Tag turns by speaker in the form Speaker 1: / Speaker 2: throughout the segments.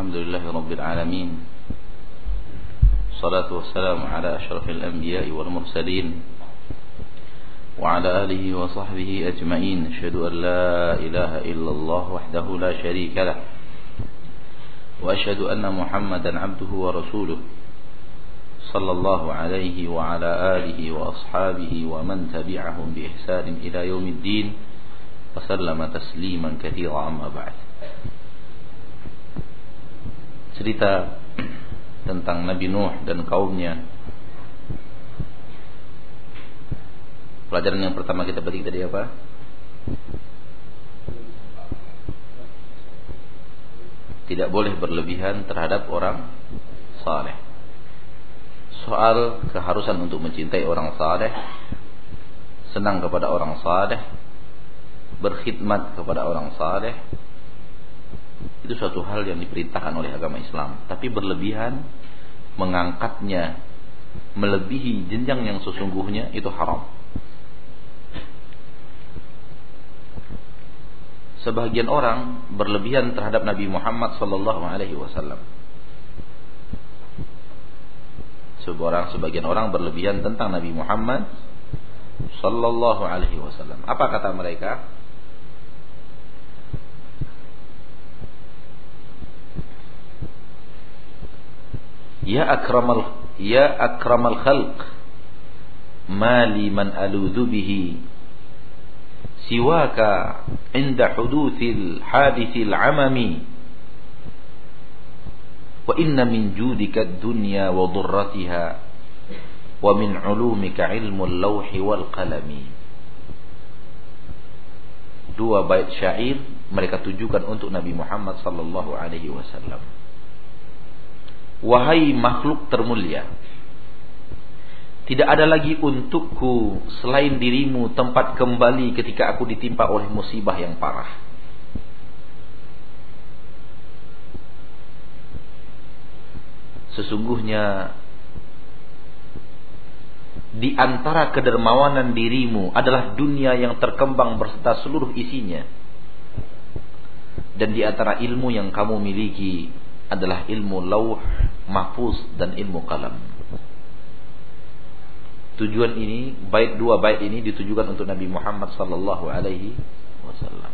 Speaker 1: الحمد لله رب العالمين الصلاة والسلام على أشرف الأنبياء والمرسلين وعلى آله وصحبه أجمعين. أشهد أن لا إله إلا الله وحده لا شريك له وأشهد أن محمدا عبده ورسوله صلى الله عليه وعلى آله وأصحابه ومن تبعهم بإحسان إلى يوم الدين وسلم تسليما كثيرا أما بعد. Cerita tentang Nabi Nuh dan kaumnya. Pelajaran yang pertama kita petik tadi apa? Tidak boleh berlebihan terhadap orang saleh. Soal keharusan untuk mencintai orang saleh, senang kepada orang saleh, berkhidmat kepada orang saleh, itu suatu hal yang diperintahkan oleh agama Islam. Tapi berlebihan mengangkatnya melebihi jenjang yang sesungguhnya itu haram. Sebagian orang berlebihan terhadap Nabi Muhammad sallallahu alaihi wasallam. Seorang sebagian orang berlebihan tentang Nabi Muhammad sallallahu alaihi wasallam. Apa kata mereka? Ya akramal ya akramal khalq. Mali man aludhu bihi. Siwaka inda huduthil hadithil amami. Wa inna min judika dunya wa dhurratiha wa min ulumika ilmul lawhi wal qalami. Dua bait syair mereka tujukan untuk Nabi Muhammad sallallahu alaihi wasallam Wahai makhluk termulia Tidak ada lagi untukku Selain dirimu tempat kembali Ketika aku ditimpa oleh musibah yang parah. Sesungguhnya Di antara kedermawanan dirimu Adalah dunia yang terkembang Berserta seluruh isinya. Dan di antara ilmu yang kamu miliki adalah ilmu lauh mahfuz dan ilmu kalam. Tujuan ini, bait dua bait ini ditujukan untuk Nabi Muhammad sallallahu alaihi wasallam.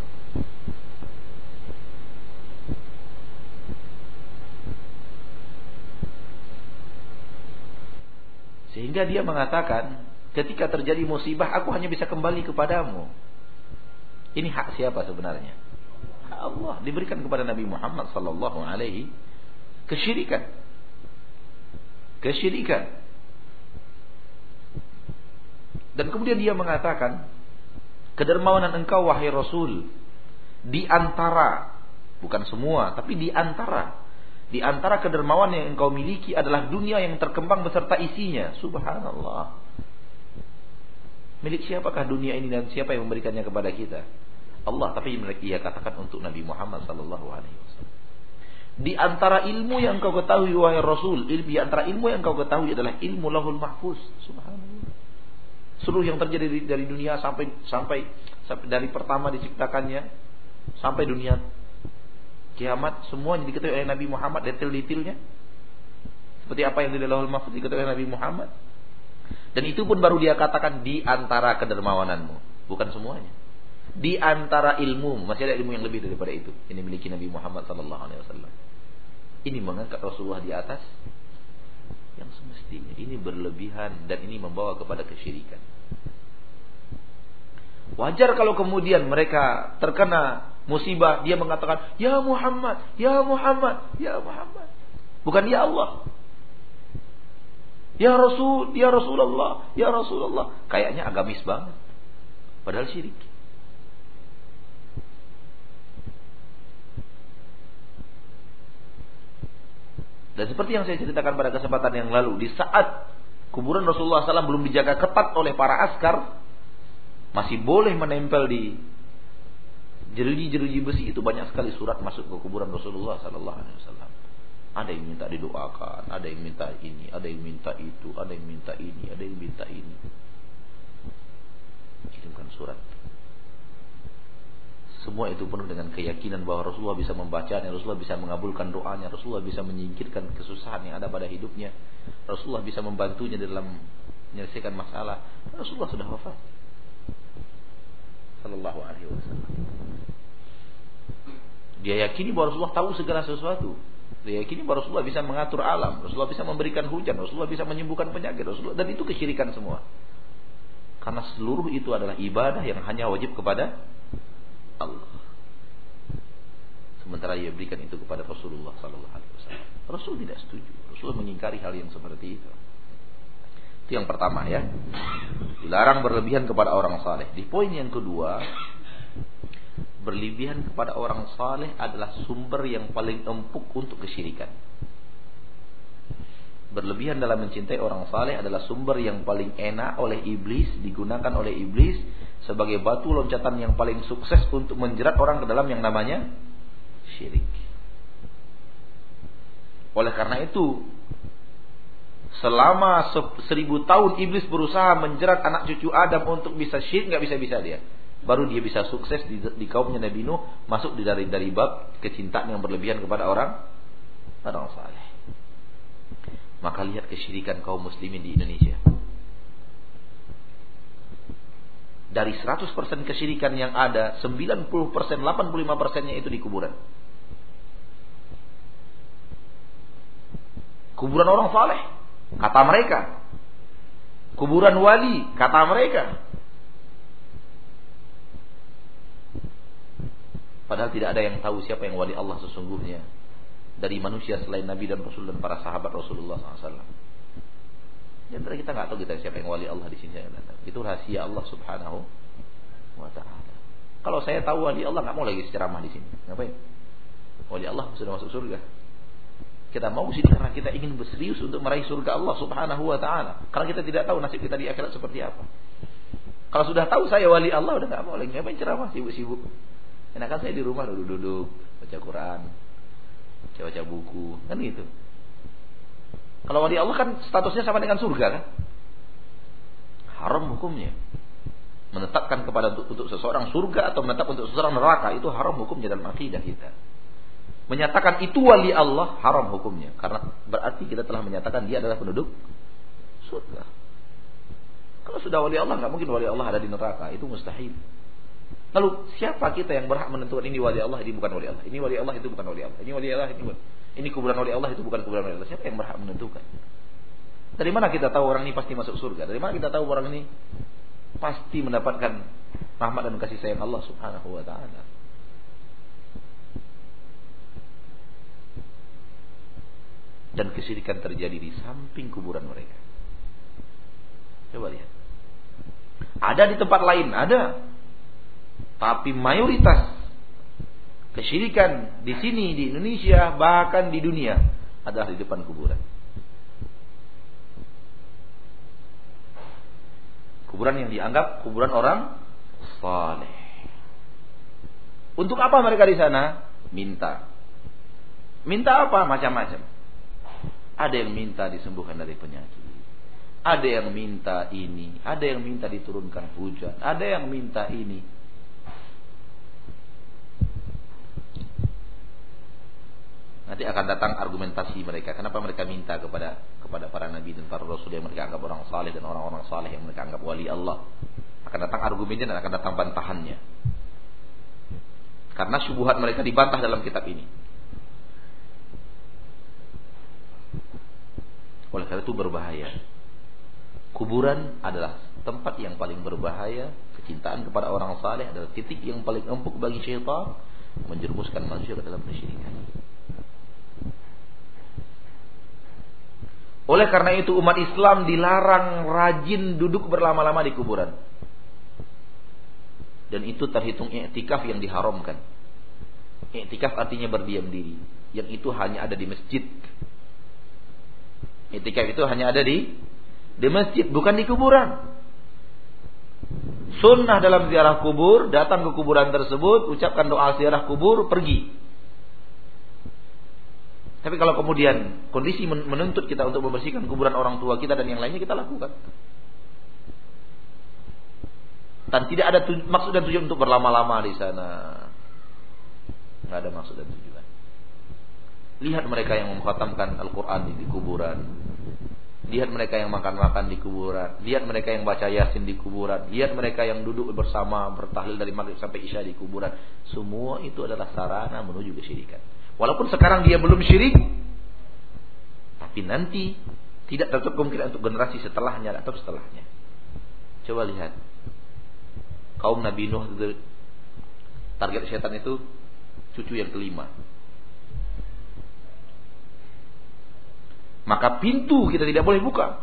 Speaker 1: Sehingga dia mengatakan, ketika terjadi musibah aku hanya bisa kembali kepadamu. Ini hak siapa sebenarnya? Allah diberikan kepada Nabi Muhammad sallallahu alaihi kesyirikan. Kesyirikan. Dan kemudian dia mengatakan, kedermawanan engkau wahai Rasul di antara bukan semua, tapi di antara di antara kedermawan yang engkau miliki adalah dunia yang terkembang beserta isinya. Subhanallah. Milik siapakah dunia ini dan siapa yang memberikannya kepada kita? Allah, tapi mereka ia katakan untuk Nabi Muhammad sallallahu alaihi wasallam. Di antara ilmu yang kau ketahui wahai Rasul, di antara ilmu yang kau ketahui adalah ilmu lahul mahfuz. Subhanallah. Seluruh yang terjadi dari, dunia sampai sampai sampai dari pertama diciptakannya sampai dunia kiamat semuanya diketahui oleh Nabi Muhammad detail-detailnya. Seperti apa yang di lahul mahfuz diketahui oleh Nabi Muhammad. Dan itu pun baru dia katakan di antara kedermawananmu, bukan semuanya. Di antara ilmu, masih ada ilmu yang lebih daripada itu. Ini miliki Nabi Muhammad sallallahu alaihi wasallam. Ini mengangkat Rasulullah di atas yang semestinya. Ini berlebihan dan ini membawa kepada kesyirikan. Wajar kalau kemudian mereka terkena musibah, dia mengatakan, "Ya Muhammad, ya Muhammad, ya Muhammad." Bukan ya Allah. Ya Rasul, ya Rasulullah, ya Rasulullah. Kayaknya agamis banget. Padahal syirik. Dan seperti yang saya ceritakan pada kesempatan yang lalu, di saat kuburan Rasulullah SAW belum dijaga ketat oleh para askar, masih boleh menempel di jeruji-jeruji besi itu banyak sekali surat masuk ke kuburan Rasulullah Sallallahu Alaihi Wasallam. Ada yang minta didoakan, ada yang minta ini, ada yang minta itu, ada yang minta ini, ada yang minta ini. Kirimkan surat. Semua itu penuh dengan keyakinan bahwa Rasulullah bisa membacanya, Rasulullah bisa mengabulkan doanya, Rasulullah bisa menyingkirkan kesusahan yang ada pada hidupnya. Rasulullah bisa membantunya dalam menyelesaikan masalah. Rasulullah sudah wafat. Sallallahu alaihi wasallam. Dia yakini bahwa Rasulullah tahu segala sesuatu. Dia yakini bahwa Rasulullah bisa mengatur alam, Rasulullah bisa memberikan hujan, Rasulullah bisa menyembuhkan penyakit, Rasulullah dan itu kesyirikan semua. Karena seluruh itu adalah ibadah yang hanya wajib kepada Allah. Sementara ia berikan itu kepada Rasulullah sallallahu alaihi wasallam. Rasul tidak setuju. Rasul mengingkari hal yang seperti itu. Itu yang pertama ya. Dilarang berlebihan kepada orang saleh. Di poin yang kedua, berlebihan kepada orang saleh adalah sumber yang paling empuk untuk kesyirikan. Berlebihan dalam mencintai orang saleh adalah sumber yang paling enak oleh iblis, digunakan oleh iblis sebagai batu loncatan yang paling sukses untuk menjerat orang ke dalam yang namanya syirik. Oleh karena itu, selama seribu tahun iblis berusaha menjerat anak cucu Adam untuk bisa syirik, nggak bisa-bisa dia. Baru dia bisa sukses di, di kaumnya Nabi Nuh, masuk di dari dari bab kecintaan yang berlebihan kepada orang orang saleh. Maka lihat kesyirikan kaum muslimin di Indonesia. Dari 100% kesyirikan yang ada, 90%, 85%-nya itu di kuburan. Kuburan orang saleh, kata mereka. Kuburan wali, kata mereka. Padahal tidak ada yang tahu siapa yang wali Allah sesungguhnya dari manusia selain Nabi dan Rasul dan para sahabat Rasulullah SAW. Di kita nggak tahu kita siapa yang wali Allah di sini. Itu rahasia Allah Subhanahu wa taala. Kalau saya tahu wali Allah nggak mau lagi ceramah di sini. Ngapain? Wali Allah sudah masuk surga. Kita mau sini karena kita ingin berserius untuk meraih surga Allah Subhanahu wa taala. Karena kita tidak tahu nasib kita di akhirat seperti apa. Kalau sudah tahu saya wali Allah udah nggak mau lagi ngapain ceramah sibuk-sibuk. Enakan saya di rumah duduk-duduk baca Quran, baca-baca buku, kan gitu. Kalau wali Allah kan statusnya sama dengan surga kan? Haram hukumnya. Menetapkan kepada untuk, untuk seseorang surga atau menetap untuk seseorang neraka itu haram hukumnya dalam akidah kita. Menyatakan itu wali Allah haram hukumnya karena berarti kita telah menyatakan dia adalah penduduk surga. Kalau sudah wali Allah nggak mungkin wali Allah ada di neraka, itu mustahil. Lalu siapa kita yang berhak menentukan ini wali Allah, ini bukan wali Allah, ini wali Allah, itu bukan wali Allah, ini wali Allah, ini bukan. Ini kuburan wali Allah, itu bukan kuburan wali Allah. Siapa yang berhak menentukan? Dari mana kita tahu orang ini pasti masuk surga? Dari mana kita tahu orang ini pasti mendapatkan rahmat dan kasih sayang Allah Subhanahu wa taala? Dan kesyirikan terjadi di samping kuburan mereka. Coba lihat. Ada di tempat lain, ada. Tapi mayoritas kesyirikan di sini di Indonesia bahkan di dunia adalah di depan kuburan. Kuburan yang dianggap kuburan orang saleh. Untuk apa mereka di sana? Minta. Minta apa? Macam-macam. Ada yang minta disembuhkan dari penyakit. Ada yang minta ini, ada yang minta diturunkan hujan, ada yang minta ini. Nanti akan datang argumentasi mereka. Kenapa mereka minta kepada kepada para nabi dan para rasul yang mereka anggap orang saleh dan orang-orang saleh yang mereka anggap wali Allah. Akan datang argumennya dan akan datang bantahannya. Karena syubhat mereka dibantah dalam kitab ini. Oleh karena itu berbahaya. Kuburan adalah tempat yang paling berbahaya. Kecintaan kepada orang saleh adalah titik yang paling empuk bagi syaitan menjerumuskan manusia ke dalam kesyirikan. Oleh karena itu umat Islam dilarang rajin duduk berlama-lama di kuburan. Dan itu terhitung iktikaf yang diharamkan. Iktikaf artinya berdiam diri. Yang itu hanya ada di masjid. Iktikaf itu hanya ada di di masjid, bukan di kuburan. Sunnah dalam ziarah kubur, datang ke kuburan tersebut, ucapkan doa ziarah kubur, pergi. Tapi kalau kemudian kondisi menuntut kita untuk membersihkan kuburan orang tua kita dan yang lainnya kita lakukan. Dan tidak ada maksud dan tujuan untuk berlama-lama di sana. nggak ada maksud dan tujuan. Lihat mereka yang mengkhatamkan Al-Quran di, di kuburan. Lihat mereka yang makan-makan di kuburan. Lihat mereka yang baca yasin di kuburan. Lihat mereka yang duduk bersama bertahlil dari maghrib sampai isya di kuburan. Semua itu adalah sarana menuju kesyirikan. Walaupun sekarang dia belum syirik, tapi nanti tidak tertutup kemungkinan untuk generasi setelahnya atau setelahnya. Coba lihat. Kaum Nabi Nuh target setan itu cucu yang kelima. Maka pintu kita tidak boleh buka.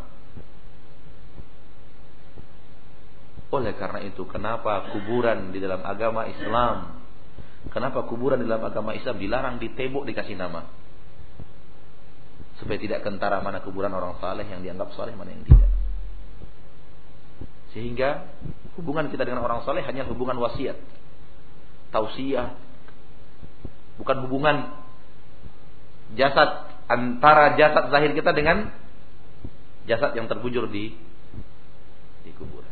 Speaker 1: Oleh karena itu, kenapa kuburan di dalam agama Islam, kenapa kuburan dalam agama Islam dilarang ditembok dikasih nama? Supaya tidak kentara mana kuburan orang saleh yang dianggap saleh mana yang tidak. Sehingga hubungan kita dengan orang saleh hanya hubungan wasiat, tausiah, bukan hubungan jasad antara jasad zahir kita dengan jasad yang terbujur di di kuburan.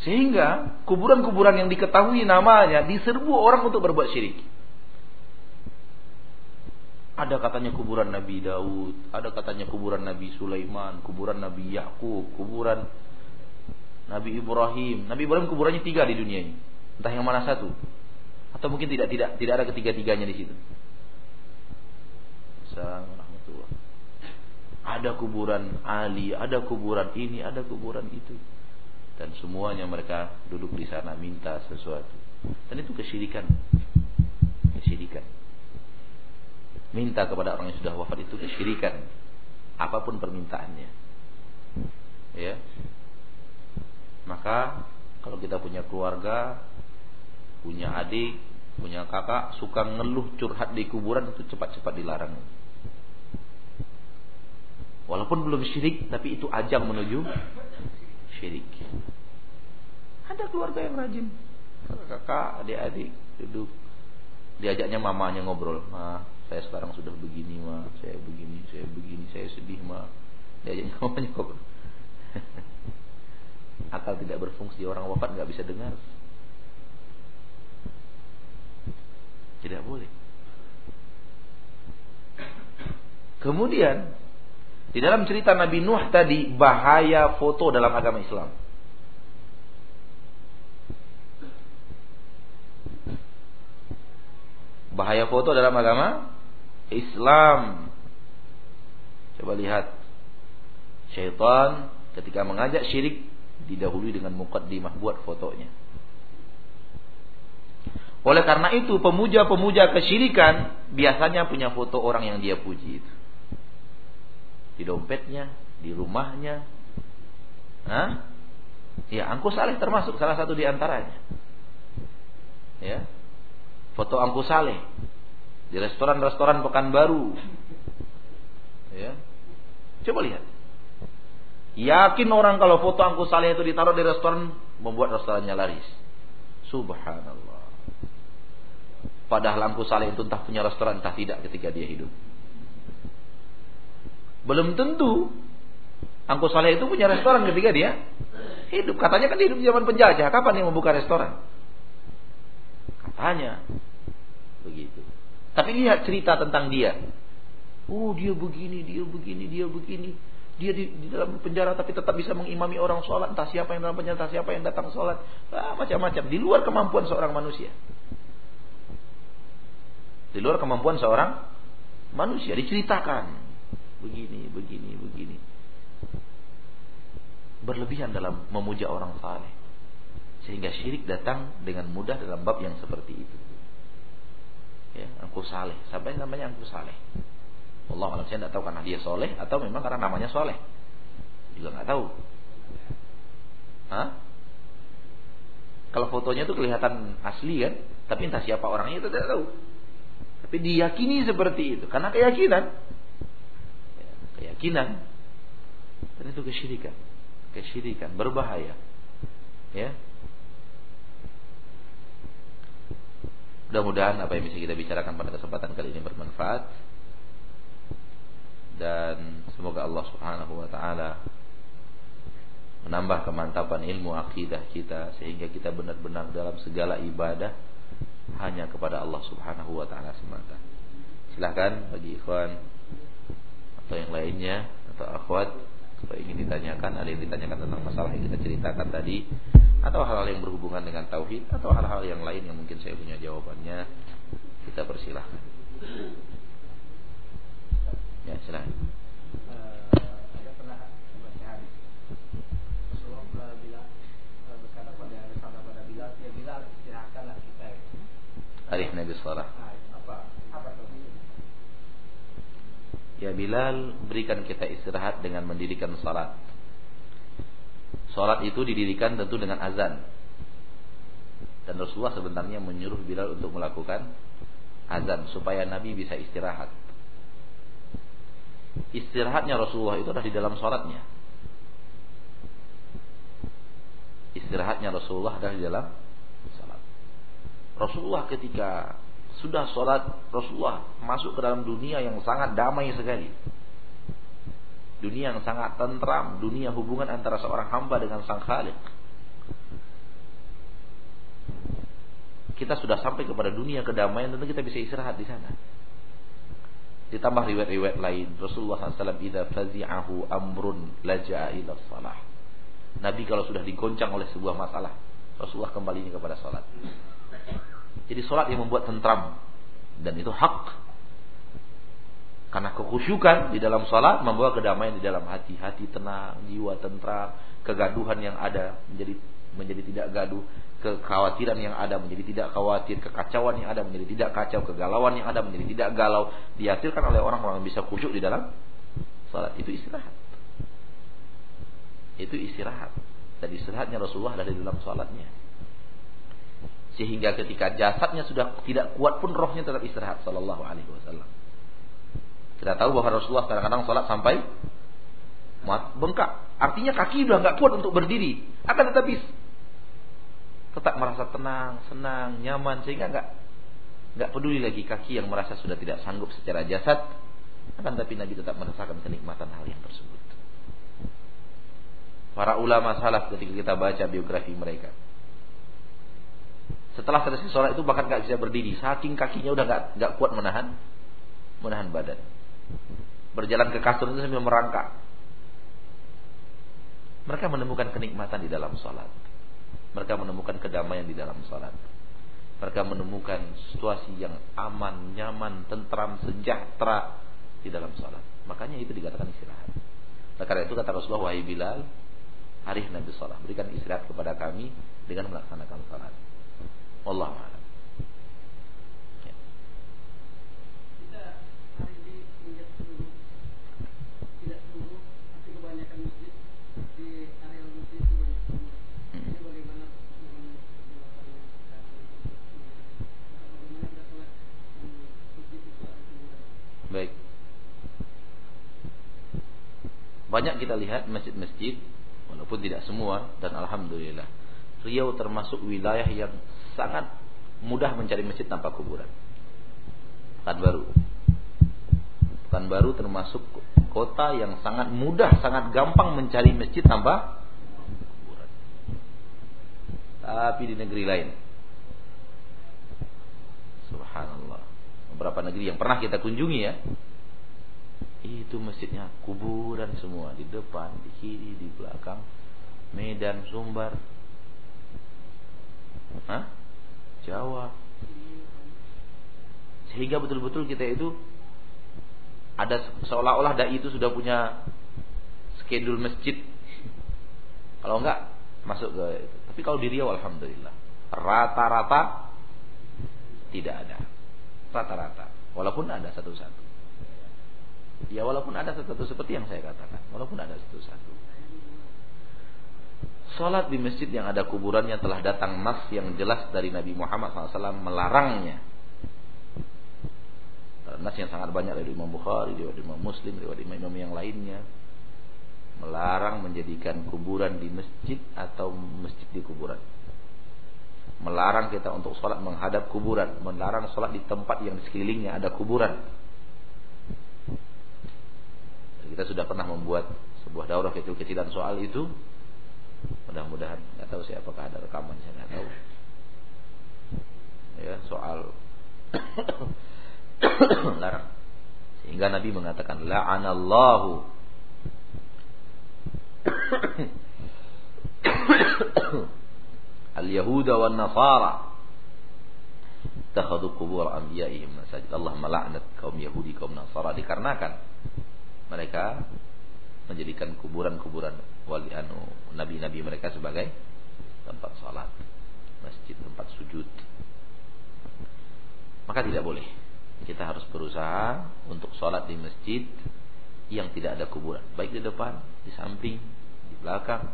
Speaker 1: Sehingga kuburan-kuburan yang diketahui namanya diserbu orang untuk berbuat syirik. Ada katanya kuburan Nabi Daud, ada katanya kuburan Nabi Sulaiman, kuburan Nabi Yakub, kuburan Nabi Ibrahim. Nabi Ibrahim kuburannya tiga di dunia ini. Entah yang mana satu. Atau mungkin tidak tidak tidak ada ketiga-tiganya di situ. Ada kuburan Ali, ada kuburan ini, ada kuburan itu. Dan semuanya mereka duduk di sana minta sesuatu. Dan itu kesyirikan. Kesyirikan. Minta kepada orang yang sudah wafat itu kesyirikan. Apa pun permintaannya. Ya, maka kalau kita punya keluarga, punya adik, punya kakak, suka ngeluh curhat di kuburan itu cepat-cepat dilarang. Walaupun belum syirik, tapi itu ajang menuju syirik. Ada keluarga yang rajin. Kakak, adik-adik duduk. Diajaknya mamanya ngobrol. Ma, saya sekarang sudah begini, ma. Saya begini, saya begini, saya sedih, ma. Diajaknya mamanya ngobrol. akal tidak berfungsi orang wafat nggak bisa dengar tidak boleh kemudian di dalam cerita Nabi Nuh tadi bahaya foto dalam agama Islam bahaya foto dalam agama Islam coba lihat syaitan ketika mengajak syirik didahului dengan mukaddimah buat fotonya. Oleh karena itu pemuja-pemuja kesyirikan biasanya punya foto orang yang dia puji itu. Di dompetnya, di rumahnya. Hah? Ya, Angku Saleh termasuk salah satu di antaranya. Ya. Foto Angku Saleh di restoran-restoran Pekanbaru. Ya. Coba lihat. Yakin orang kalau foto angku saleh itu ditaruh di restoran membuat restorannya laris. Subhanallah. Padahal angku saleh itu entah punya restoran entah tidak ketika dia hidup. Belum tentu angku saleh itu punya restoran ketika dia hidup. Katanya kan hidup di zaman penjajah. Kapan dia membuka restoran? Katanya begitu. Tapi lihat cerita tentang dia. Oh dia begini, dia begini, dia begini. Dia di, di dalam penjara tapi tetap bisa mengimami orang sholat. Entah siapa yang dalam penjara, entah siapa yang datang sholat. Ah, macam-macam. Di luar kemampuan seorang manusia. Di luar kemampuan seorang manusia. Diceritakan. Begini, begini, begini. Berlebihan dalam memuja orang saleh. Sehingga syirik datang dengan mudah dalam bab yang seperti itu. Ya, angku saleh. Sampai namanya angku saleh. Allah alam saya tidak tahu karena dia soleh atau memang karena namanya soleh. Juga nggak tahu. Hah? Kalau fotonya itu kelihatan asli kan, tapi entah siapa orangnya itu tidak tahu. Tapi diyakini seperti itu karena keyakinan. Ya, keyakinan. Dan itu kesyirikan. Kesyirikan berbahaya. Ya. Mudah-mudahan apa yang bisa kita bicarakan pada kesempatan kali ini bermanfaat dan semoga Allah Subhanahu wa taala menambah kemantapan ilmu akidah kita sehingga kita benar-benar dalam segala ibadah hanya kepada Allah Subhanahu wa taala semata. Silahkan bagi ikhwan atau yang lainnya atau akhwat kalau ingin ditanyakan ada yang ditanyakan tentang masalah yang kita ceritakan tadi atau hal-hal yang berhubungan dengan tauhid atau hal-hal yang lain yang mungkin saya punya jawabannya kita persilahkan. Ya, silakan. Hari Nabi Salah. Ya Bilal berikan kita istirahat dengan mendirikan salat. Salat itu didirikan tentu dengan azan. Dan Rasulullah sebenarnya menyuruh Bilal untuk melakukan azan supaya Nabi bisa istirahat. Istirahatnya Rasulullah itu adalah di dalam salatnya. Istirahatnya Rasulullah adalah di dalam Rasulullah ketika sudah sholat Rasulullah masuk ke dalam dunia yang sangat damai sekali. Dunia yang sangat tentram, dunia hubungan antara seorang hamba dengan sang khalik. Kita sudah sampai kepada dunia kedamaian tentu kita bisa istirahat di sana. Ditambah riwayat-riwayat lain, Rasulullah SAW idza fazi'ahu amrun laja'a ila salah. Nabi kalau sudah digoncang oleh sebuah masalah, Rasulullah kembali kepada salat. Jadi sholat yang membuat tentram dan itu hak. Karena kekhusyukan di dalam sholat membawa kedamaian di dalam hati, hati tenang, jiwa tentram, kegaduhan yang ada menjadi menjadi tidak gaduh, kekhawatiran yang ada menjadi tidak khawatir, kekacauan yang ada menjadi tidak kacau, kegalauan yang ada menjadi tidak galau, dihasilkan oleh orang-orang yang bisa khusyuk di dalam sholat itu istirahat. Itu istirahat. Dan istirahatnya Rasulullah dari dalam sholatnya. Sehingga ketika jasadnya sudah tidak kuat pun rohnya tetap istirahat sallallahu alaihi wasallam. Kita tahu bahwa Rasulullah kadang-kadang sholat sampai bengkak. Artinya kaki sudah nggak kuat untuk berdiri. Akan tetapi tetap merasa tenang, senang, nyaman sehingga nggak nggak peduli lagi kaki yang merasa sudah tidak sanggup secara jasad. Akan tapi Nabi tetap merasakan kenikmatan hal yang tersebut. Para ulama salaf ketika kita baca biografi mereka, setelah selesai sholat itu bahkan nggak bisa berdiri, saking kakinya udah nggak nggak kuat menahan menahan badan. Berjalan ke kasur itu sambil merangkak. Mereka menemukan kenikmatan di dalam sholat. Mereka menemukan kedamaian di dalam sholat. Mereka menemukan situasi yang aman, nyaman, tentram, sejahtera di dalam sholat. Makanya itu dikatakan istirahat. Nah, karena itu kata Rasulullah, wahai Bilal, hari Nabi sholat. Berikan istirahat kepada kami dengan melaksanakan sholat. Allah a'lam. Baik. Banyak kita lihat masjid-masjid walaupun tidak semua dan alhamdulillah. Riau termasuk wilayah yang sangat mudah mencari masjid tanpa kuburan. Pekanbaru. Pekanbaru termasuk kota yang sangat mudah, sangat gampang mencari masjid tanpa kuburan. Tapi di negeri lain, subhanallah, beberapa negeri yang pernah kita kunjungi ya, itu masjidnya kuburan semua di depan, di kiri, di belakang, Medan, Sumbar. Hah? Jawa. Sehingga betul-betul kita itu ada seolah-olah dai itu sudah punya schedule masjid. Kalau enggak masuk ke itu. Tapi kalau di Riau alhamdulillah rata-rata tidak ada. Rata-rata. Walaupun ada satu-satu. Ya walaupun ada satu-satu seperti yang saya katakan. Walaupun ada satu-satu. Salat di masjid yang ada kuburannya telah datang nas yang jelas dari Nabi Muhammad SAW melarangnya. Nas yang sangat banyak dari Imam Bukhari, dari Imam Muslim, dari Imam yang lainnya melarang menjadikan kuburan di masjid atau masjid di kuburan. Melarang kita untuk sholat menghadap kuburan, melarang sholat di tempat yang di sekelilingnya ada kuburan. Kita sudah pernah membuat sebuah daurah kecil-kecilan soal itu Mudah-mudahan nggak tahu sih apakah ada rekaman saya nggak tahu. Ya soal larang. Sehingga Nabi mengatakan la'anallahu al-yahuda wan nasara takhadu kubur anbiya'ihim masajid. Allah melaknat kaum Yahudi, kaum Nasara dikarenakan mereka menjadikan kuburan-kuburan wali anu nabi-nabi mereka sebagai tempat salat, masjid, tempat sujud. Maka tidak boleh. Kita harus berusaha untuk sholat di masjid yang tidak ada kuburan, baik di depan, di samping, di belakang.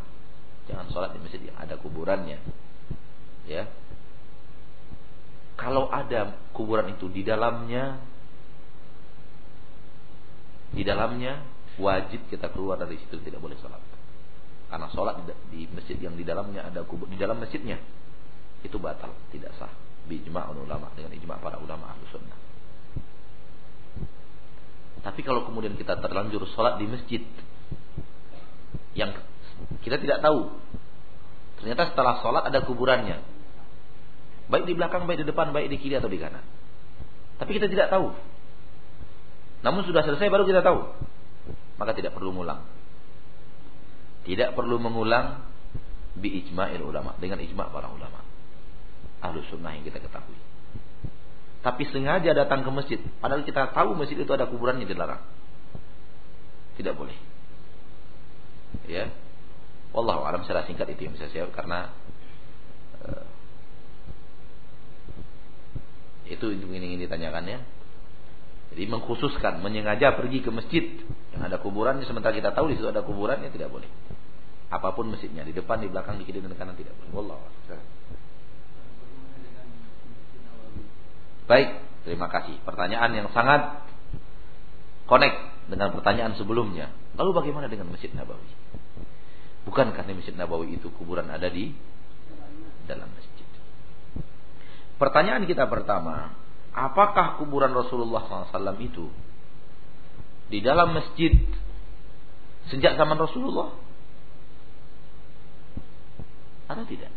Speaker 1: Jangan sholat di masjid yang ada kuburannya. Ya, kalau ada kuburan itu di dalamnya di dalamnya wajib kita keluar dari situ tidak boleh sholat karena sholat di masjid yang di dalamnya ada kubur di dalam masjidnya itu batal tidak sah bijma ulama dengan ijma para ulama ahlu sunnah tapi kalau kemudian kita terlanjur sholat di masjid yang kita tidak tahu ternyata setelah sholat ada kuburannya Baik di belakang, baik di depan, baik di kiri atau di kanan. Tapi kita tidak tahu. Namun sudah selesai baru kita tahu. Maka tidak perlu mengulang. Tidak perlu mengulang bi ijma'il ulama dengan ijma' para ulama. Ahlu sunnah yang kita ketahui. Tapi sengaja datang ke masjid, padahal kita tahu masjid itu ada kuburannya dilarang. Tidak boleh. Ya. Wallahu alam secara singkat itu yang bisa saya karena uh, itu yang ingin ditanyakan ya. Jadi mengkhususkan, menyengaja pergi ke masjid yang ada kuburannya sementara kita tahu di situ ada kuburannya tidak boleh. Apa pun masjidnya, di depan, di belakang, di kiri dan di kanan tidak boleh. Wallah. Baik, terima kasih. Pertanyaan yang sangat connect dengan pertanyaan sebelumnya. Lalu bagaimana dengan Masjid Nabawi? Bukankah di Masjid Nabawi itu kuburan ada di dalam masjid? Pertanyaan kita pertama, apakah kuburan Rasulullah SAW itu di dalam masjid sejak zaman Rasulullah? Ada tidak?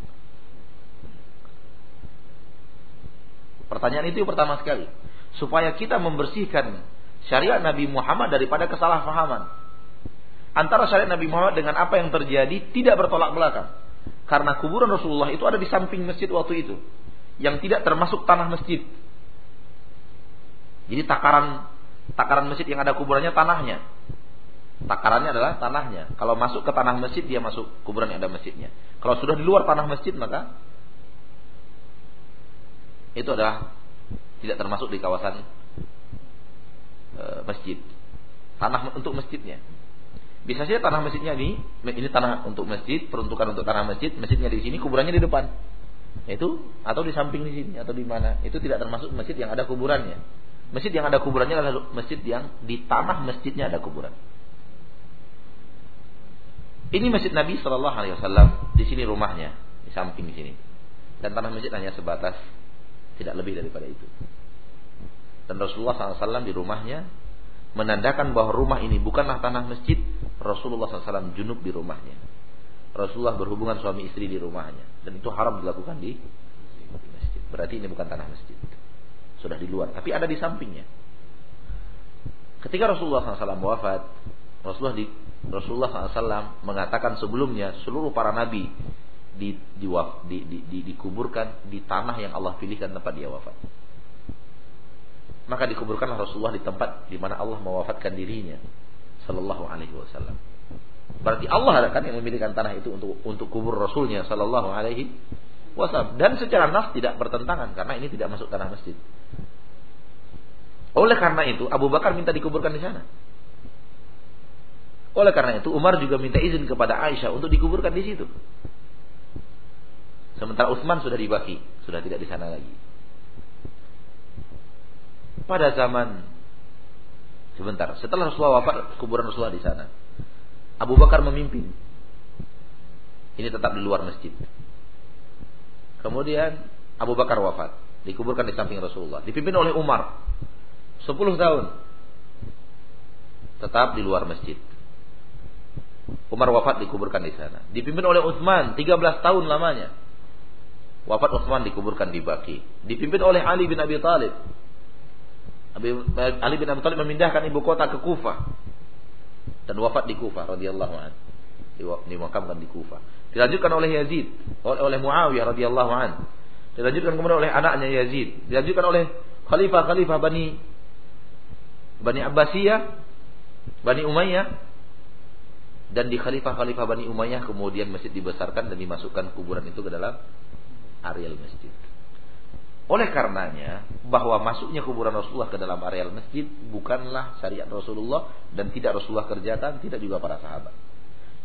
Speaker 1: Pertanyaan itu pertama sekali. Supaya kita membersihkan syariat Nabi Muhammad daripada kesalahpahaman. Antara syariat Nabi Muhammad dengan apa yang terjadi tidak bertolak belakang. Karena kuburan Rasulullah itu ada di samping masjid waktu itu yang tidak termasuk tanah masjid. Jadi takaran takaran masjid yang ada kuburannya tanahnya. Takarannya adalah tanahnya. Kalau masuk ke tanah masjid dia masuk kuburan yang ada masjidnya. Kalau sudah di luar tanah masjid maka itu adalah tidak termasuk di kawasan e, masjid. Tanah untuk masjidnya. Bisa saja tanah masjidnya ini ini tanah untuk masjid, peruntukan untuk tanah masjid, masjidnya di sini, kuburannya di depan. Itu atau di samping di sini atau di mana? Itu tidak termasuk masjid yang ada kuburannya. Masjid yang ada kuburannya adalah masjid yang di tanah masjidnya ada kuburan. Ini masjid Nabi Shallallahu Alaihi Wasallam. Di sini rumahnya, di samping di sini. Dan tanah masjid hanya sebatas, tidak lebih daripada itu. Dan Rasulullah SAW di rumahnya menandakan bahwa rumah ini bukanlah tanah masjid. Rasulullah SAW junub di rumahnya. Rasulullah berhubungan suami istri di rumahnya dan itu haram dilakukan di, masjid. Berarti ini bukan tanah masjid. Sudah di luar, tapi ada di sampingnya. Ketika Rasulullah SAW wafat, Rasulullah di Rasulullah SAW mengatakan sebelumnya seluruh para nabi di, di, di, di, di, dikuburkan di tanah yang Allah pilihkan tempat dia wafat. Maka dikuburkanlah Rasulullah di tempat di mana Allah mewafatkan dirinya, Sallallahu Alaihi Wasallam. Berarti Allah kan yang memilihkan tanah itu untuk untuk kubur Rasulnya Shallallahu Alaihi Wasallam. Dan secara nas tidak bertentangan karena ini tidak masuk tanah masjid. Oleh karena itu Abu Bakar minta dikuburkan di sana. Oleh karena itu Umar juga minta izin kepada Aisyah untuk dikuburkan di situ. Sementara Utsman sudah dibagi, sudah tidak di sana lagi. Pada zaman sebentar, setelah Rasulullah wafat, kuburan Rasulullah di sana. Abu Bakar memimpin. Ini tetap di luar masjid. Kemudian Abu Bakar wafat, dikuburkan di samping Rasulullah, dipimpin oleh Umar. 10 tahun tetap di luar masjid. Umar wafat dikuburkan di sana. Dipimpin oleh Utsman 13 tahun lamanya. Wafat Utsman dikuburkan di Baki. Dipimpin oleh Ali bin Abi Thalib. Ali bin Abi Thalib memindahkan ibu kota ke Kufah dan wafat di Kufah radhiyallahu an. Dimakamkan di Kufah. Dilanjutkan oleh Yazid, oleh, Muawiyah radhiyallahu an. Dilanjutkan kemudian oleh anaknya Yazid. Dilanjutkan oleh khalifah-khalifah Bani Bani Abbasiyah, Bani Umayyah dan di khalifah-khalifah Bani Umayyah kemudian masjid dibesarkan dan dimasukkan kuburan itu ke dalam areal masjid. Oleh karenanya bahwa masuknya kuburan Rasulullah ke dalam areal masjid bukanlah syariat Rasulullah dan tidak Rasulullah kerjakan, tidak juga para sahabat.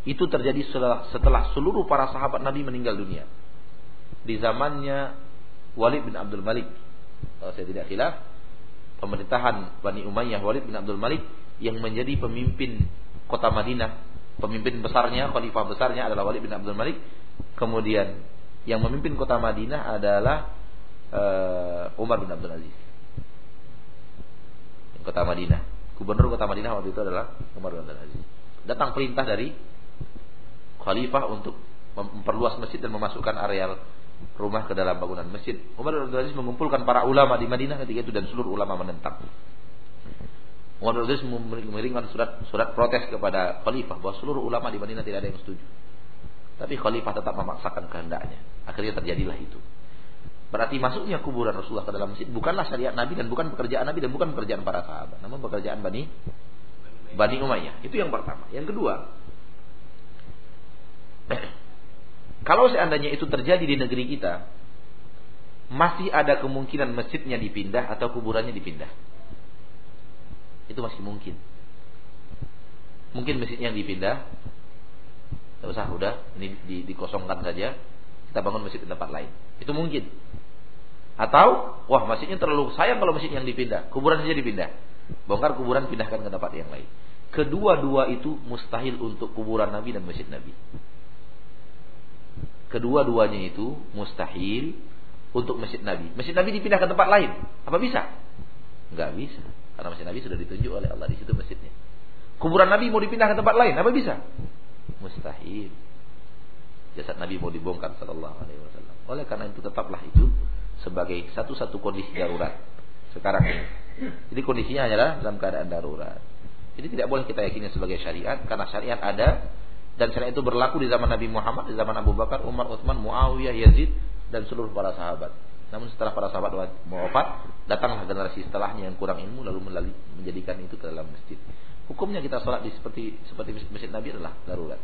Speaker 1: Itu terjadi setelah, setelah seluruh para sahabat Nabi meninggal dunia. Di zamannya Walid bin Abdul Malik. Kalau saya tidak khilaf, pemerintahan Bani Umayyah Walid bin Abdul Malik yang menjadi pemimpin kota Madinah pemimpin besarnya, khalifah besarnya adalah Walid bin Abdul Malik. Kemudian yang memimpin kota Madinah adalah uh, Umar bin Abdul Aziz. Kota Madinah. Gubernur kota Madinah waktu itu adalah Umar bin Abdul Aziz. Datang perintah dari khalifah untuk memperluas masjid dan memasukkan areal rumah ke dalam bangunan masjid. Umar bin Abdul Aziz mengumpulkan para ulama di Madinah ketika itu dan seluruh ulama menentang. Umar bin Abdul Aziz mengirimkan surat surat protes kepada khalifah bahwa seluruh ulama di Madinah tidak ada yang setuju. Tapi khalifah tetap memaksakan kehendaknya. Akhirnya terjadilah itu. Berarti masuknya kuburan Rasulullah ke dalam masjid bukanlah syariat Nabi dan bukan pekerjaan Nabi dan bukan pekerjaan para sahabat, namun pekerjaan Bani Bani Umayyah. Itu yang pertama. Yang kedua, kalau seandainya itu terjadi di negeri kita, masih ada kemungkinan masjidnya dipindah atau kuburannya dipindah. Itu masih mungkin. Mungkin masjidnya dipindah. Tidak usah, udah. Ini di, dikosongkan saja. Kita bangun masjid di tempat lain. Itu mungkin. Atau, wah masjidnya terlalu sayang kalau masjid yang dipindah. Kuburan saja dipindah. Bongkar kuburan, pindahkan ke tempat yang lain. Kedua-dua itu mustahil untuk kuburan Nabi dan masjid Nabi. Kedua-duanya itu mustahil untuk masjid Nabi. Masjid Nabi dipindah ke tempat lain. Apa bisa? Enggak bisa. Karena masjid Nabi sudah ditunjuk oleh Allah di situ masjidnya. Kuburan Nabi mau dipindah ke tempat lain, apa bisa? Mustahil. Jasad Nabi mau dibongkar sallallahu alaihi wasallam. Oleh karena itu tetaplah itu sebagai satu-satu kondisi darurat sekarang ini. Jadi kondisinya adalah dalam keadaan darurat. Jadi tidak boleh kita yakini sebagai syariat karena syariat ada dan syariat itu berlaku di zaman Nabi Muhammad, di zaman Abu Bakar, Umar, Utsman, Muawiyah, Yazid dan seluruh para sahabat. Namun setelah para sahabat wafat, datanglah generasi setelahnya yang kurang ilmu lalu menjadikan itu ke dalam masjid. Hukumnya kita sholat di seperti seperti masjid Nabi adalah darurat.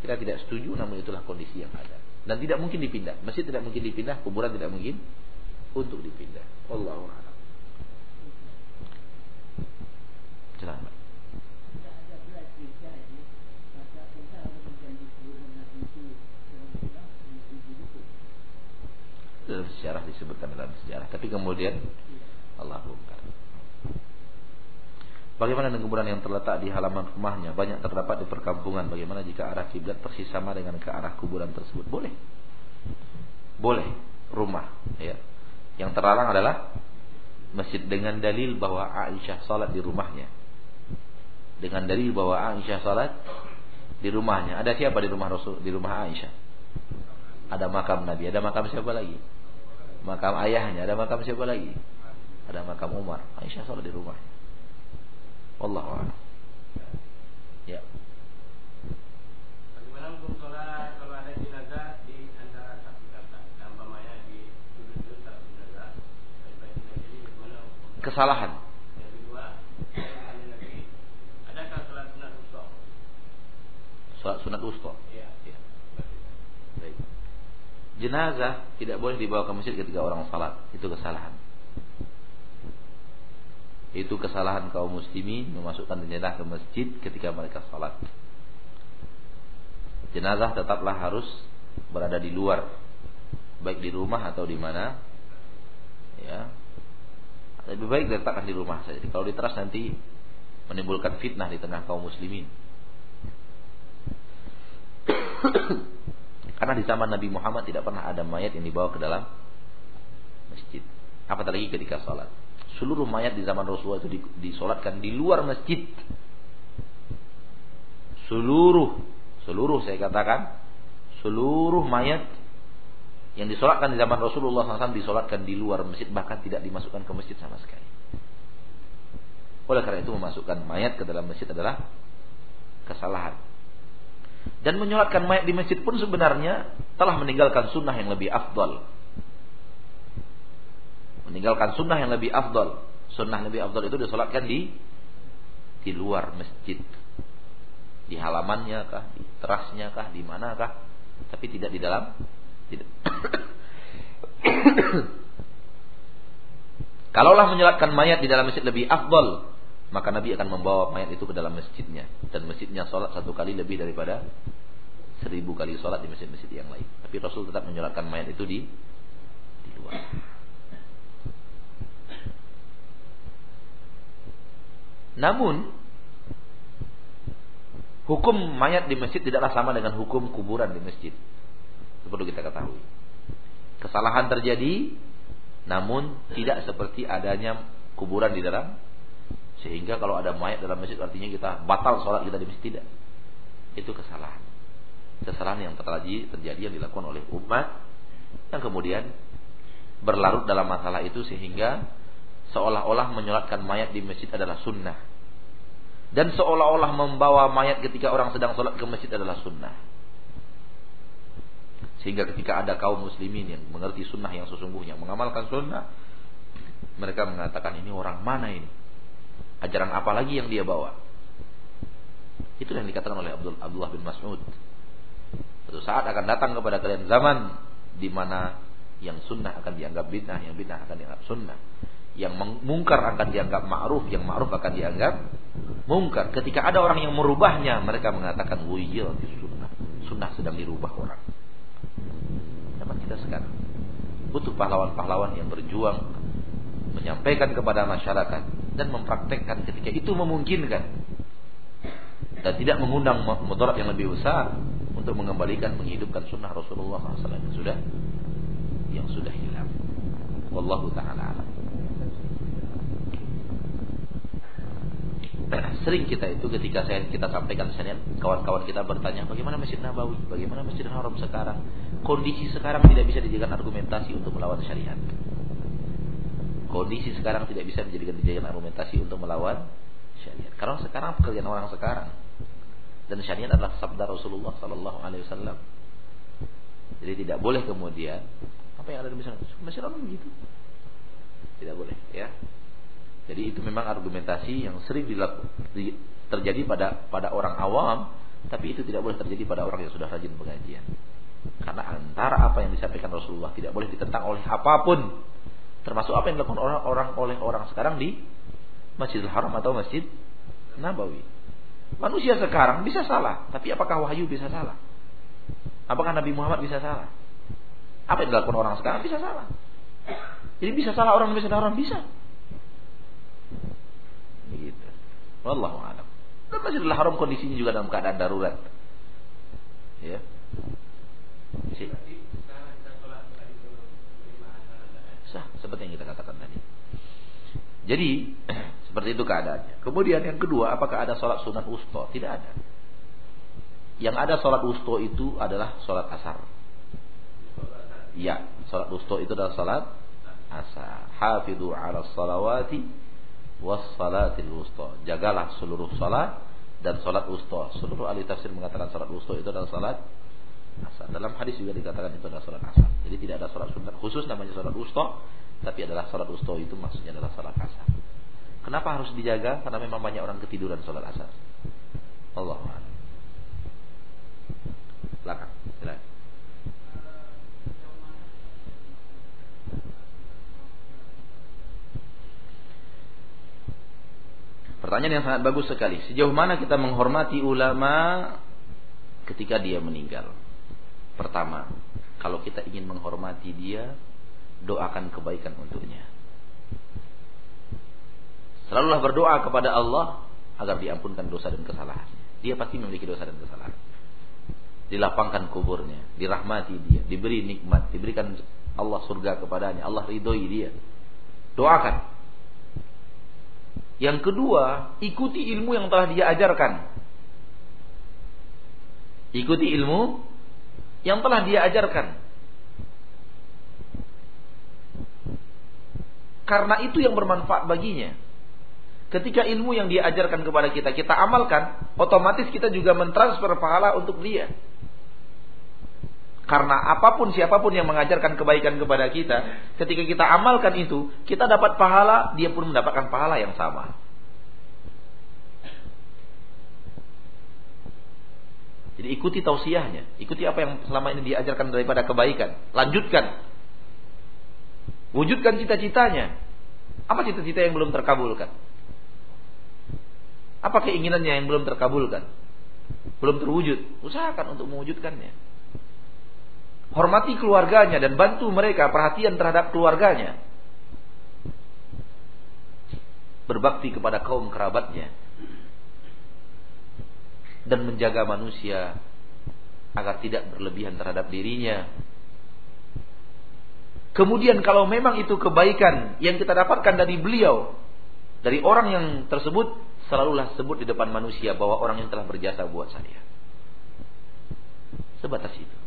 Speaker 1: Kita tidak setuju, namun itulah kondisi yang ada. Dan tidak mungkin dipindah. Masjid tidak mungkin dipindah, kuburan tidak mungkin untuk dipindah. Allahu a'lam. Selamat. Dalam sejarah disebutkan dalam sejarah. Tapi kemudian Allah bongkar. Bagaimana dengan kuburan yang terletak di halaman rumahnya? Banyak terdapat di perkampungan. Bagaimana jika arah kiblat persis sama dengan ke arah kuburan tersebut? Boleh. Boleh. Rumah ya. Yang terlarang adalah masjid dengan dalil bahwa Aisyah salat di rumahnya. Dengan dalil bahwa Aisyah salat di rumahnya. Ada siapa di rumah Rasul di rumah Aisyah ada makam Nabi ada makam siapa lagi makam ayahnya, ada makam siapa lagi? Ada makam Umar. Aisyah sholat di rumah. Allah. Ya.
Speaker 2: Bagaimana hukum sholat kalau ada jenazah di antara satu kata, di sudut-sudut satu jenazah,
Speaker 1: Kesalahan.
Speaker 2: Yang kedua, adakah sholat sunat usta?
Speaker 1: Sholat sunat usta. Jenazah tidak boleh dibawa ke masjid ketika orang salat. Itu kesalahan. Itu kesalahan kaum muslimin memasukkan jenazah ke masjid ketika mereka salat. Jenazah tetaplah harus berada di luar, baik di rumah atau di mana. Ya. Lebih baik diletakkan di rumah saja. Kalau di teras nanti menimbulkan fitnah di tengah kaum muslimin. Karena di zaman Nabi Muhammad tidak pernah ada mayat yang dibawa ke dalam masjid. Apalagi ketika sholat. Seluruh mayat di zaman Rasulullah itu disolatkan di luar masjid. seluruh seluruh saya katakan seluruh mayat yang disolatkan di zaman Rasulullah SAW disolatkan di luar masjid bahkan tidak dimasukkan ke masjid sama sekali. Oleh karena itu memasukkan mayat ke dalam masjid adalah kesalahan. Dan menyolatkan mayat di masjid pun sebenarnya telah meninggalkan sunnah yang lebih afdal. Meninggalkan sunnah yang lebih afdal. Sunnah lebih afdal itu disolatkan di di luar masjid. Di halamannya kah, di terasnya kah, di manakah, tapi tidak di dalam tidak. Kalaulah menyolatkan mayat di dalam masjid lebih afdal, maka Nabi akan membawa mayat itu ke dalam masjidnya dan masjidnya sholat satu kali lebih daripada seribu kali sholat di masjid-masjid yang lain. Tapi Rasul tetap menyolatkan mayat itu di di luar. Namun hukum mayat di masjid tidaklah sama dengan hukum kuburan di masjid. Itu perlu kita ketahui. Kesalahan terjadi namun tidak seperti adanya kuburan di dalam sehingga kalau ada mayat dalam masjid artinya kita batal sholat kita di masjid tidak. Itu kesalahan. Kesalahan yang terjadi terjadi yang dilakukan oleh umat yang kemudian berlarut dalam masalah itu sehingga seolah-olah menyolatkan mayat di masjid adalah sunnah. Dan seolah-olah membawa mayat ketika orang sedang sholat ke masjid adalah sunnah. Sehingga ketika ada kaum muslimin yang mengerti sunnah yang sesungguhnya, mengamalkan sunnah, mereka mengatakan ini orang mana ini? Ajaran apa lagi yang dia bawa? Itu yang dikatakan oleh Abdul Abdullah bin Mas'ud. Suatu saat akan datang kepada kalian zaman di mana yang sunnah akan dianggap bid'ah, yang bid'ah akan dianggap sunnah. Yang mungkar akan dianggap ma'ruf, yang ma'ruf akan dianggap mungkar. Ketika ada orang yang merubahnya, mereka mengatakan wujil di sunnah. Sunnah sedang dirubah orang zaman kita sekarang. Butuh pahlawan-pahlawan yang berjuang menyampaikan kepada masyarakat dan mempraktekkan ketika itu memungkinkan dan tidak mengundang mudarat yang lebih besar untuk mengembalikan menghidupkan sunnah Rasulullah SAW yang sudah yang sudah hilang. Wallahu taala alam. sering kita itu ketika saya kita sampaikan misalnya kawan-kawan kita bertanya bagaimana Masjid Nabawi, bagaimana Masjid Haram sekarang. Kondisi sekarang tidak bisa dijadikan argumentasi untuk melawan syariat. Kondisi sekarang tidak bisa dijadikan dijadikan argumentasi untuk melawan syariat. Karena sekarang pekerjaan orang sekarang dan syariat adalah sabda Rasulullah Sallallahu Alaihi Wasallam. Jadi tidak boleh kemudian apa yang ada di Masjid Masjid Haram begitu. Tidak boleh, ya. Jadi itu memang argumentasi yang sering terjadi pada pada orang awam, tapi itu tidak boleh terjadi pada orang yang sudah rajin pengajian. Karena antara apa yang disampaikan Rasulullah tidak boleh ditentang oleh apa pun, termasuk apa yang dilakukan orang-orang oleh orang sekarang di Masjidil Haram atau Masjid Nabawi. Manusia sekarang bisa salah, tapi apakah wahyu bisa salah? Apakah Nabi Muhammad bisa salah? Apa yang dilakukan orang sekarang bisa salah. Jadi bisa salah orang bisa salah orang bisa. Begitu. Wallahu a'lam. Dan Masjidil Haram kondisinya juga dalam keadaan darurat. Ya. Si. Sah, seperti yang kita katakan tadi. Jadi, seperti itu keadaannya. Kemudian yang kedua, apakah ada sholat sunat usto? Tidak ada. Yang ada sholat usto itu adalah sholat asar. Ya, sholat usto itu adalah sholat asar. Hafidhu ala salawati wassalatil wusta. Jagalah seluruh salat dan salat wusta. Seluruh ahli tafsir mengatakan salat wusta itu adalah salat asar. Dalam hadis juga dikatakan itu adalah salat asar. Jadi tidak ada salat sunat khusus namanya salat wusta, tapi adalah salat wusta itu maksudnya adalah salat asar. Kenapa harus dijaga? Karena memang banyak orang ketiduran salat asar. Allah Belakang, silakan. Pertanyaan yang sangat bagus sekali. Sejauh mana kita menghormati ulama ketika dia meninggal? Pertama, kalau kita ingin menghormati dia, doakan kebaikan untuknya. Selalulah berdoa kepada Allah agar diampunkan dosa dan kesalahan. Dia pasti memiliki dosa dan kesalahan. Dilapangkan kuburnya, dirahmati dia, diberi nikmat, diberikan Allah surga kepadanya, Allah ridhoi dia. Doakan yang kedua, ikuti ilmu yang telah dia ajarkan. Ikuti ilmu yang telah dia ajarkan. Karena itu yang bermanfaat baginya. Ketika ilmu yang dia ajarkan kepada kita, kita amalkan, otomatis kita juga mentransfer pahala untuk dia. Karena apa pun siapa pun yang mengajarkan kebaikan kepada kita, ketika kita amalkan itu, kita dapat pahala, dia pun mendapatkan pahala yang sama. Jadi ikuti tausiahnya, ikuti apa yang selama ini diajarkan daripada kebaikan, lanjutkan. Wujudkan cita-citanya. Apa cita-cita yang belum terkabulkan? Apa keinginannya yang belum terkabulkan? Belum terwujud. Usahakan untuk mewujudkannya. Hormati keluarganya dan bantu mereka perhatian terhadap keluarganya. Berbakti kepada kaum kerabatnya. Dan menjaga manusia agar tidak berlebihan terhadap dirinya. Kemudian kalau memang itu kebaikan yang kita dapatkan dari beliau, dari orang yang tersebut, selalulah sebut di depan manusia bahwa orang yang telah berjasa buat saya. Sebatas itu.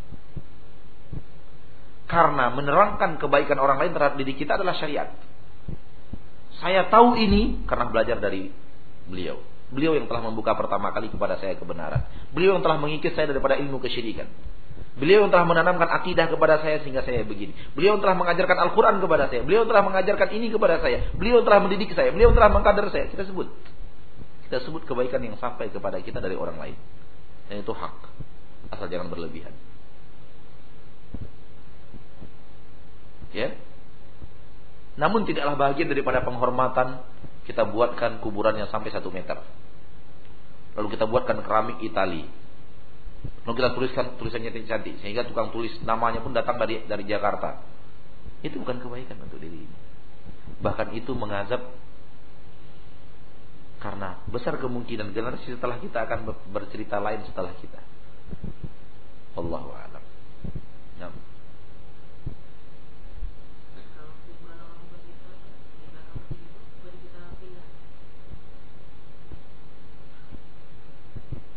Speaker 1: Karena menerangkan kebaikan orang lain terhadap diri kita adalah syariat. Saya tahu ini karena belajar dari beliau. Beliau yang telah membuka pertama kali kepada saya kebenaran. Beliau yang telah mengikis saya daripada ilmu kesyirikan. Beliau yang telah menanamkan akidah kepada saya sehingga saya begini. Beliau yang telah mengajarkan Al-Quran kepada saya. Beliau yang telah mengajarkan ini kepada saya. Beliau yang telah mendidik saya. Beliau yang telah mengkader saya. Kita sebut. Kita sebut kebaikan yang sampai kepada kita dari orang lain. Dan itu hak. Asal jangan berlebihan. Ya. Namun tidaklah bagian daripada penghormatan kita buatkan kuburannya sampai satu meter. Lalu kita buatkan keramik Itali. Lalu kita tuliskan tulisannya cantik sehingga tukang tulis namanya pun datang dari dari Jakarta. Itu bukan kebaikan untuk diri ini. Bahkan itu mengazab karena besar kemungkinan generasi setelah kita akan bercerita lain setelah kita. Allahu a'lam. Nah.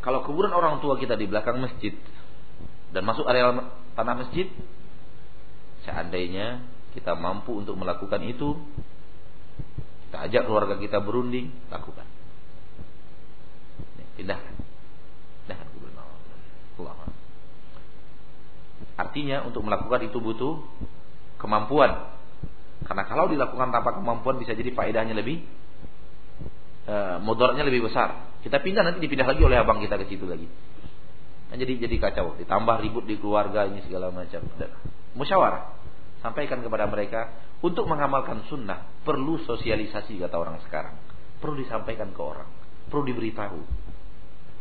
Speaker 1: Kalau kuburan orang tua kita di belakang masjid dan masuk area tanah masjid, seandainya kita mampu untuk melakukan itu, kita ajak keluarga kita berunding, lakukan. Pindahkan. Pindahkan kuburan. Artinya untuk melakukan itu butuh kemampuan. Karena kalau dilakukan tanpa kemampuan bisa jadi faedahnya lebih e, mudaratnya lebih besar. Kita pindah nanti dipindah lagi oleh abang kita ke situ lagi. Nah, jadi jadi kacau, ditambah ribut di keluarga ini segala macam. Musyawarah. Sampaikan kepada mereka untuk mengamalkan sunnah perlu sosialisasi kata orang sekarang. Perlu disampaikan ke orang, perlu diberitahu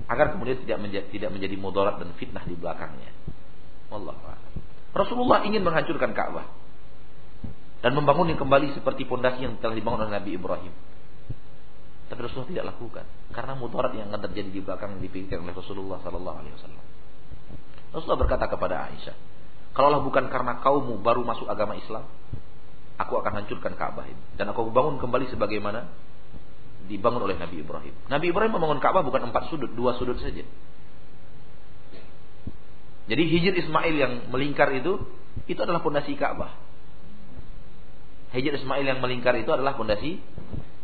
Speaker 1: agar kemudian tidak menjadi, tidak menjadi mudarat dan fitnah di belakangnya. Allah Rasulullah ingin menghancurkan Ka'bah dan membangunnya kembali seperti pondasi yang telah dibangun oleh Nabi Ibrahim. Tapi Rasulullah tidak lakukan karena mudarat yang akan terjadi di belakang dipikirkan oleh Rasulullah sallallahu alaihi wasallam. Rasulullah berkata kepada Aisyah, "Kalaulah bukan karena kaummu baru masuk agama Islam, aku akan hancurkan Ka'bah ini dan aku bangun kembali sebagaimana dibangun oleh Nabi Ibrahim. Nabi Ibrahim membangun Ka'bah bukan empat sudut, dua sudut saja. Jadi hijir Ismail yang melingkar itu itu adalah pondasi Ka'bah. Hijir Ismail yang melingkar itu adalah pondasi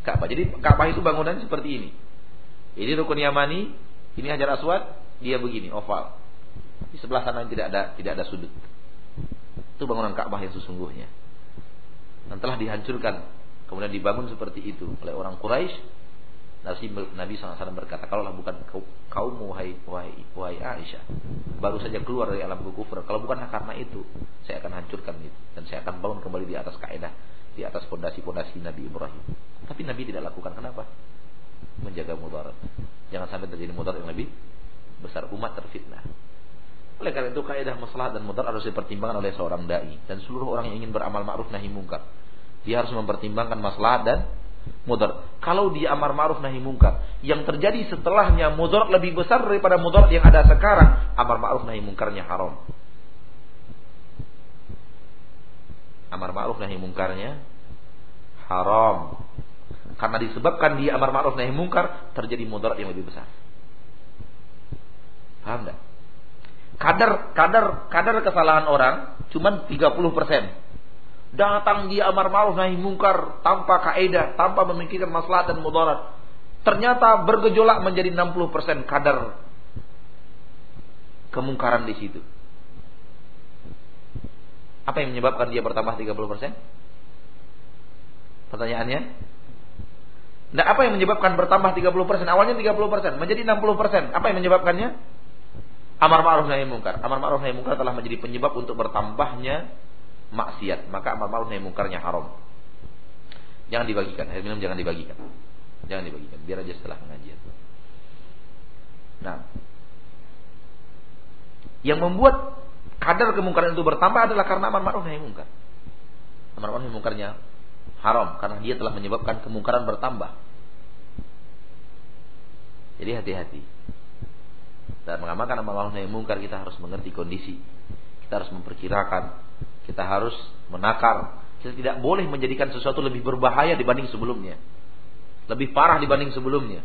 Speaker 1: Ka'bah. Jadi Ka'bah itu bangunan seperti ini. Ini rukun Yamani, ini Hajar Aswad, dia begini, oval. Di sebelah sana tidak ada tidak ada sudut. Itu bangunan Ka'bah yang sesungguhnya. Dan telah dihancurkan, kemudian dibangun seperti itu oleh orang Quraisy. Nabi, Nabi SAW berkata, kalaulah bukan kaum wahai, wahai, wahai Aisyah, baru saja keluar dari alam kufur. Kalau bukan karena itu, saya akan hancurkan itu dan saya akan bangun kembali di atas kaidah, di atas fondasi-fondasi Nabi Ibrahim. Tapi Nabi tidak lakukan. Kenapa? Menjaga mudarat. Jangan sampai terjadi mudarat yang lebih besar. Umat terfitnah. Oleh karena itu kaidah masalah dan mudarat harus dipertimbangkan oleh seorang dai dan seluruh orang yang ingin beramal ma'ruf nahi mungkar. Dia harus mempertimbangkan masalah dan mudarat. Kalau dia amar ma'ruf nahi mungkar, yang terjadi setelahnya mudarat lebih besar daripada mudarat yang ada sekarang, amar ma'ruf nahi mungkarnya haram. Amar ma'ruf nahi mungkarnya haram. Karena disebabkan dia amar ma'ruf nahi mungkar terjadi mudarat yang lebih besar. Paham enggak? Kadar kadar kadar kesalahan orang cuma 30%. Datang dia amar ma'ruf nahi mungkar tanpa kaidah, tanpa memikirkan maslahat dan mudarat. Ternyata bergejolak menjadi 60% kadar kemungkaran di situ. Apa yang menyebabkan dia bertambah 30%? Pertanyaannya? Nah, apa yang menyebabkan bertambah 30%? Awalnya 30%, menjadi 60%. Apa yang menyebabkannya? Amar ma'ruf nahi mungkar. Amar ma'ruf nahi mungkar telah menjadi penyebab untuk bertambahnya maksiat. Maka amar ma'ruf nahi mungkarnya haram. Jangan dibagikan, air minum jangan dibagikan. Jangan dibagikan, biar aja setelah pengajian. Nah, yang membuat kadar kemungkaran itu bertambah adalah karena amar ma'ruf nahi mungkar. Amar ma'ruf nahi mungkarnya haram karena dia telah menyebabkan kemungkaran bertambah. Jadi hati-hati. Dan mengamalkan amar ma'ruf nahi mungkar kita harus mengerti kondisi. Kita harus memperkirakan, kita harus menakar. Kita tidak boleh menjadikan sesuatu lebih berbahaya dibanding sebelumnya. Lebih parah dibanding sebelumnya.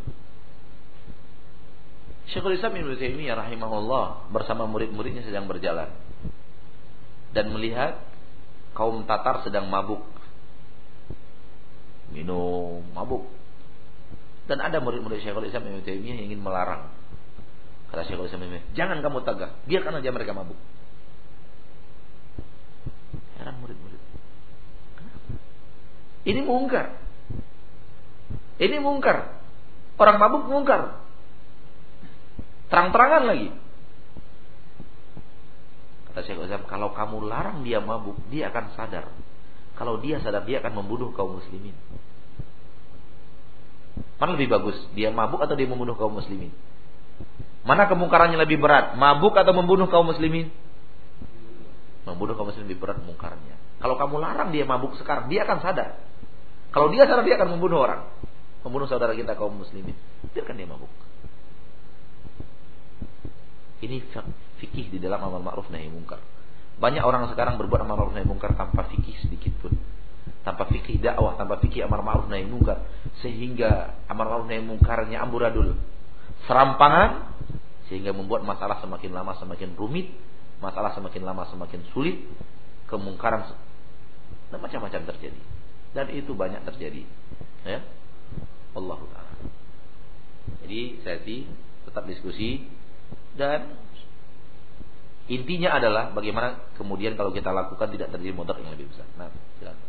Speaker 1: Syekhul Islam Ibnu Taimiyah rahimahullah bersama murid-muridnya sedang berjalan dan melihat kaum Tatar sedang mabuk minum, mabuk. Dan ada murid-murid Syekhul Islam Ibnu Taimiyah yang ingin melarang. Kata Syekhul Islam Ibnu "Jangan kamu tegak, biarkan aja mereka mabuk." Heran murid-murid. Ini mungkar. Ini mungkar. Orang mabuk mungkar. Terang-terangan lagi. Kata Syekhul Islam, kalau kamu larang dia mabuk, dia akan sadar kalau dia sadar dia akan membunuh kaum muslimin. Mana lebih bagus? Dia mabuk atau dia membunuh kaum muslimin? Mana kemungkarannya lebih berat? Mabuk atau membunuh kaum muslimin? Membunuh kaum muslimin lebih berat mungkarnya. Kalau kamu larang dia mabuk sekarang, dia akan sadar. Kalau dia sadar dia akan membunuh orang. Membunuh saudara kita kaum muslimin. Biarkan dia mabuk. Ini fikih di dalam amal ma'ruf nahi mungkar. Banyak orang sekarang berbuat amar ma'ruf nahi munkar tanpa fikih sedikit pun. Tanpa fikih dakwah, tanpa fikih amar ma'ruf nahi munkar. Sehingga amar ma'ruf nahi munkarnya amburadul. Serampangan sehingga membuat masalah semakin lama semakin rumit, masalah semakin lama semakin sulit, kemungkaran dan macam-macam terjadi. Dan itu banyak terjadi. Ya. Allah taala. Jadi saya tetap diskusi dan Intinya adalah bagaimana kemudian kalau kita lakukan tidak terjadi mudarat yang lebih besar. Nah, silakan.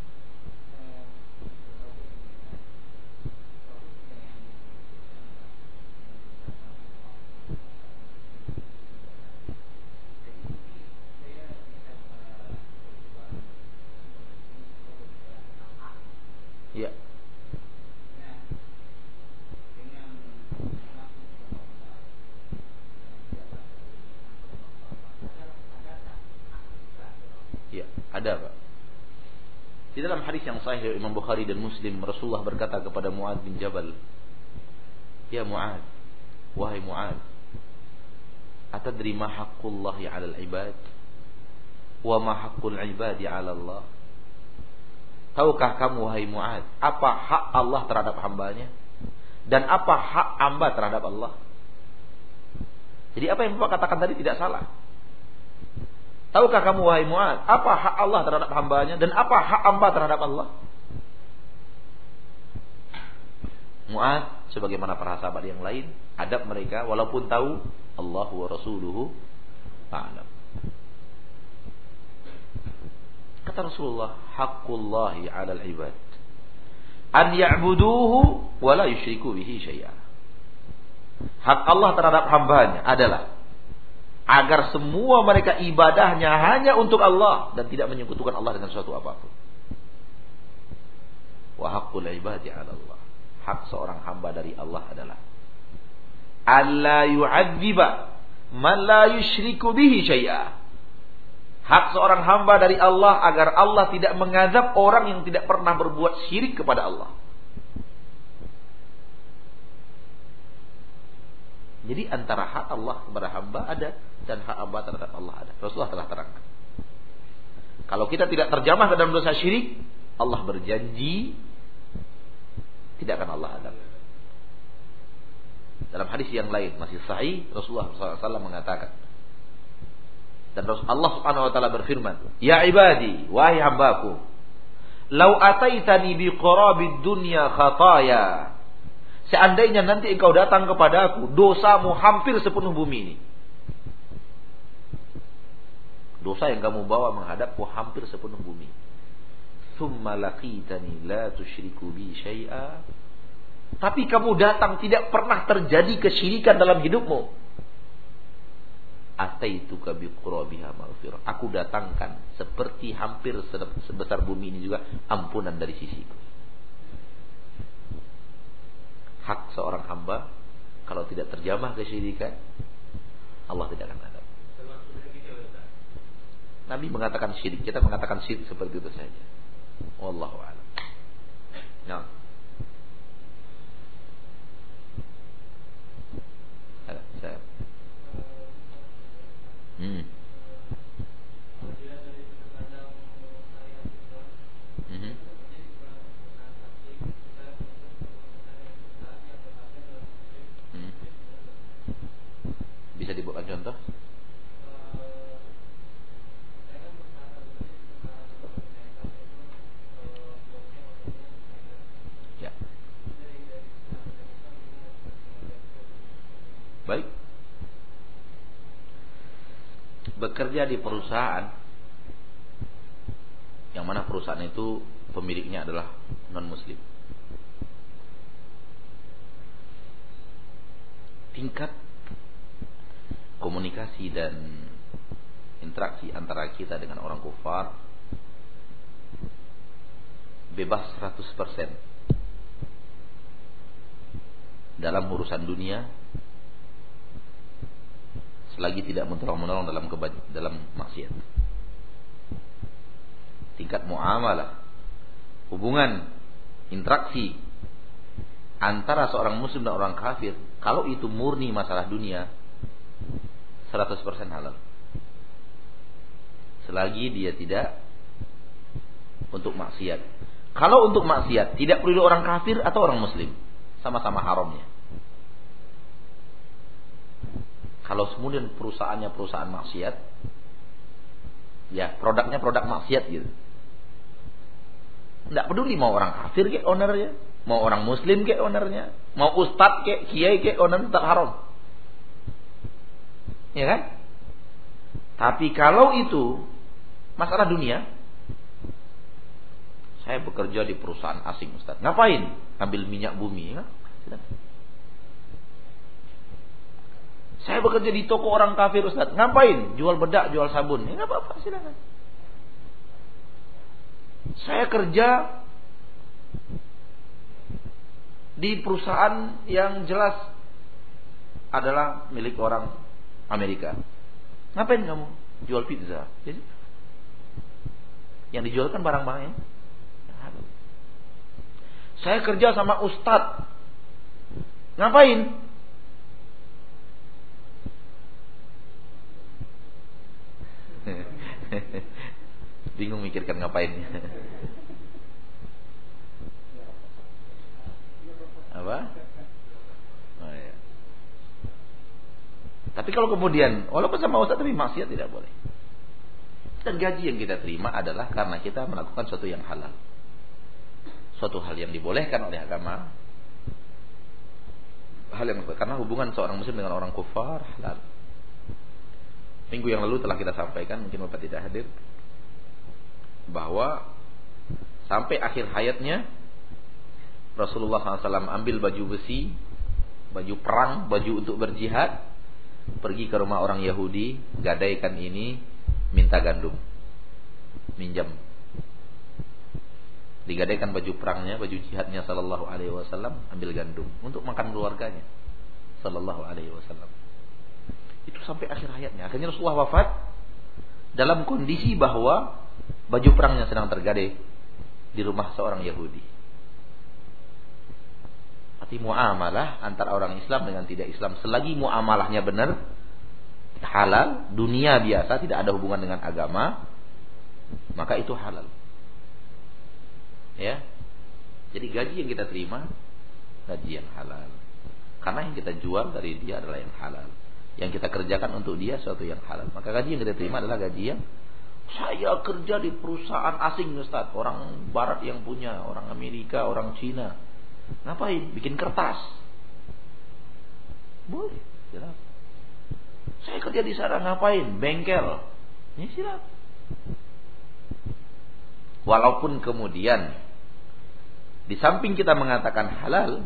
Speaker 1: Ya. Ada Pak. Di dalam hadis yang sahih Imam Bukhari dan Muslim Rasulullah berkata kepada Muad bin Jabal, "Ya Muad, wahai Muad, atadri ma haqqullah 'ala al-ibad wa ma haqqul 'ibadi 'ala Allah?" Tahukah kamu wahai Muad, apa hak Allah terhadap hambanya dan apa hak hamba terhadap Allah? Jadi apa yang Bapak katakan tadi tidak salah. Tahukah kamu wahai Mu'ad, apa hak Allah terhadap hambanya dan apa hak hamba terhadap Allah? Mu'ad sebagaimana para sahabat yang lain, adab mereka walaupun tahu Allah wa rasuluhu a'lam. Kata Rasulullah, haqqullahi 'alal ibad an ya'buduhu wa la bihi syai'a. Hak Allah terhadap hambanya adalah agar semua mereka ibadahnya hanya untuk Allah dan tidak menyekutukan Allah dengan suatu apa pun. Wa haqqul ibadi Allah. Hak seorang hamba dari Allah adalah alla yu'adziba man la bihi syai'a. Hak seorang hamba dari Allah agar Allah tidak mengazab orang yang tidak pernah berbuat syirik kepada Allah. Jadi antara hak Allah kepada hamba ada dan hak hamba terhadap Allah ada. Rasulullah telah terangkan. Kalau kita tidak terjamah ke dalam dosa syirik, Allah berjanji tidak akan Allah adab. Dalam hadis yang lain masih sahih Rasulullah SAW mengatakan Dan Allah Subhanahu wa taala berfirman, "Ya ibadi, wahai hambaku, lau ataitani bi qarabid dunya khataya." Seandainya nanti engkau datang kepadaku, dosamu hampir sepenuh bumi ini. Dosa yang kamu bawa menghadapku hampir sepenuh bumi. Thumma laqitani la tusyriku bi syai'a. Tapi kamu datang tidak pernah terjadi kesyirikan dalam hidupmu ataituka biqurabiha maghfirah. Aku datangkan seperti hampir sebesar bumi ini juga ampunan dari sisiku. Hak seorang hamba kalau tidak terjamah kesyirikan Allah tidak akan ada. Nabi mengatakan syirik, kita mengatakan syirik seperti itu saja. Wallahu a'lam. Nah. Saya Hmm. Hmm. Bekerja di perusahaan. Yang mana perusahaan itu pemiliknya adalah non muslim tingkat komunikasi dan interaksi antara kita dengan orang kufar bebas 100% dalam urusan dunia selagi tidak menolong-menolong dalam dalam maksiat. Tingkat muamalah, hubungan, interaksi antara seorang muslim dan orang kafir, kalau itu murni masalah dunia, 100% halal. Selagi dia tidak untuk maksiat. Kalau untuk maksiat, tidak perlu orang kafir atau orang muslim, sama-sama haramnya. Kalau kemudian perusahaannya perusahaan maksiat, ya produknya produk maksiat gitu. Tidak peduli mau orang kafir ke ownernya, mau orang muslim ke ownernya, mau ustad ke kiai ke owner tetap haram. Ya kan? Tapi kalau itu masalah dunia, saya bekerja di perusahaan asing Ustaz. Ngapain? Ambil minyak bumi ya? Saya bekerja di toko orang kafir Ustaz. Ngapain? Jual bedak, jual sabun. Ya apa-apa, silakan. Saya kerja di perusahaan yang jelas adalah milik orang Amerika. Ngapain kamu? Jual pizza. Jadi, yang dijual kan barang-barangnya. Saya kerja sama ustadz. Ngapain? Bingung mikirkan ngapain. Apa? Oh, ya. Tapi kalau kemudian walaupun sama ustaz tapi maksiat tidak boleh. Dan gaji yang kita terima adalah karena kita melakukan sesuatu yang halal. Suatu hal yang dibolehkan oleh agama. Hal yang karena hubungan seorang muslim dengan orang kufar halal. Minggu yang lalu telah kita sampaikan, mungkin Bapak tidak hadir, bahwa sampai akhir hayatnya Rasulullah SAW ambil baju besi, baju perang, baju untuk berjihad, pergi ke rumah orang Yahudi, gadaikan ini, minta gandum, minjam. Digadaikan baju perangnya, baju jihadnya Sallallahu Alaihi Wasallam, ambil gandum untuk makan keluarganya, Sallallahu Alaihi Wasallam. Itu sampai akhir hayatnya. Akhirnya Rasulullah wafat dalam kondisi bahwa baju perangnya sedang tergadai di rumah seorang Yahudi. Arti muamalah antara orang Islam dengan tidak Islam selagi muamalahnya benar halal, dunia biasa tidak ada hubungan dengan agama, maka itu halal. Ya. Jadi gaji yang kita terima gaji yang halal. Karena yang kita jual dari dia adalah yang halal. Yang kita kerjakan untuk dia suatu yang halal. Maka gaji yang kita terima adalah gaji yang saya kerja di perusahaan asing Ustaz. Orang barat yang punya, orang Amerika, orang Cina. Ngapain? Bikin kertas. Boleh, silakan. Saya kerja di sana ngapain? Bengkel. Ini silakan. Walaupun kemudian di samping kita mengatakan halal,